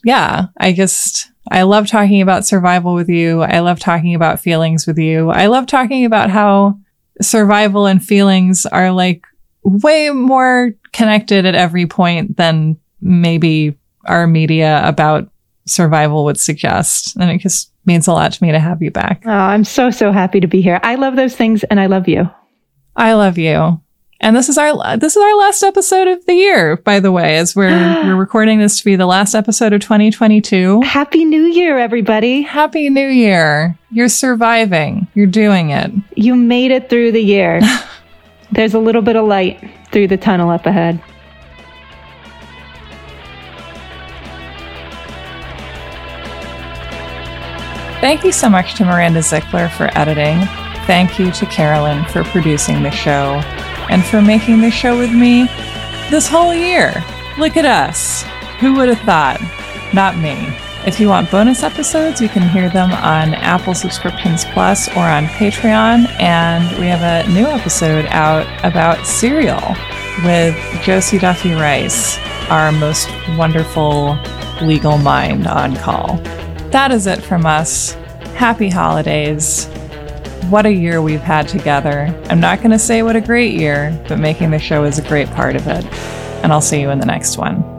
yeah, I just, I love talking about survival with you. I love talking about feelings with you. I love talking about how survival and feelings are like way more connected at every point than maybe our media about survival would suggest. And it just means a lot to me to have you back. Oh, I'm so so happy to be here. I love those things, and I love you. I love you. And this is our this is our last episode of the year, by the way, as we're we're recording this to be the last episode of 2022. Happy New Year, everybody! Happy New Year. You're surviving. You're doing it. You made it through the year. There's a little bit of light through the tunnel up ahead. Thank you so much to Miranda Zickler for editing. Thank you to Carolyn for producing the show and for making the show with me this whole year. Look at us. Who would have thought? Not me. If you want bonus episodes, you can hear them on Apple Subscriptions Plus or on Patreon. And we have a new episode out about cereal with Josie Duffy Rice, our most wonderful legal mind on call. That is it from us. Happy holidays. What a year we've had together. I'm not going to say what a great year, but making the show is a great part of it. And I'll see you in the next one.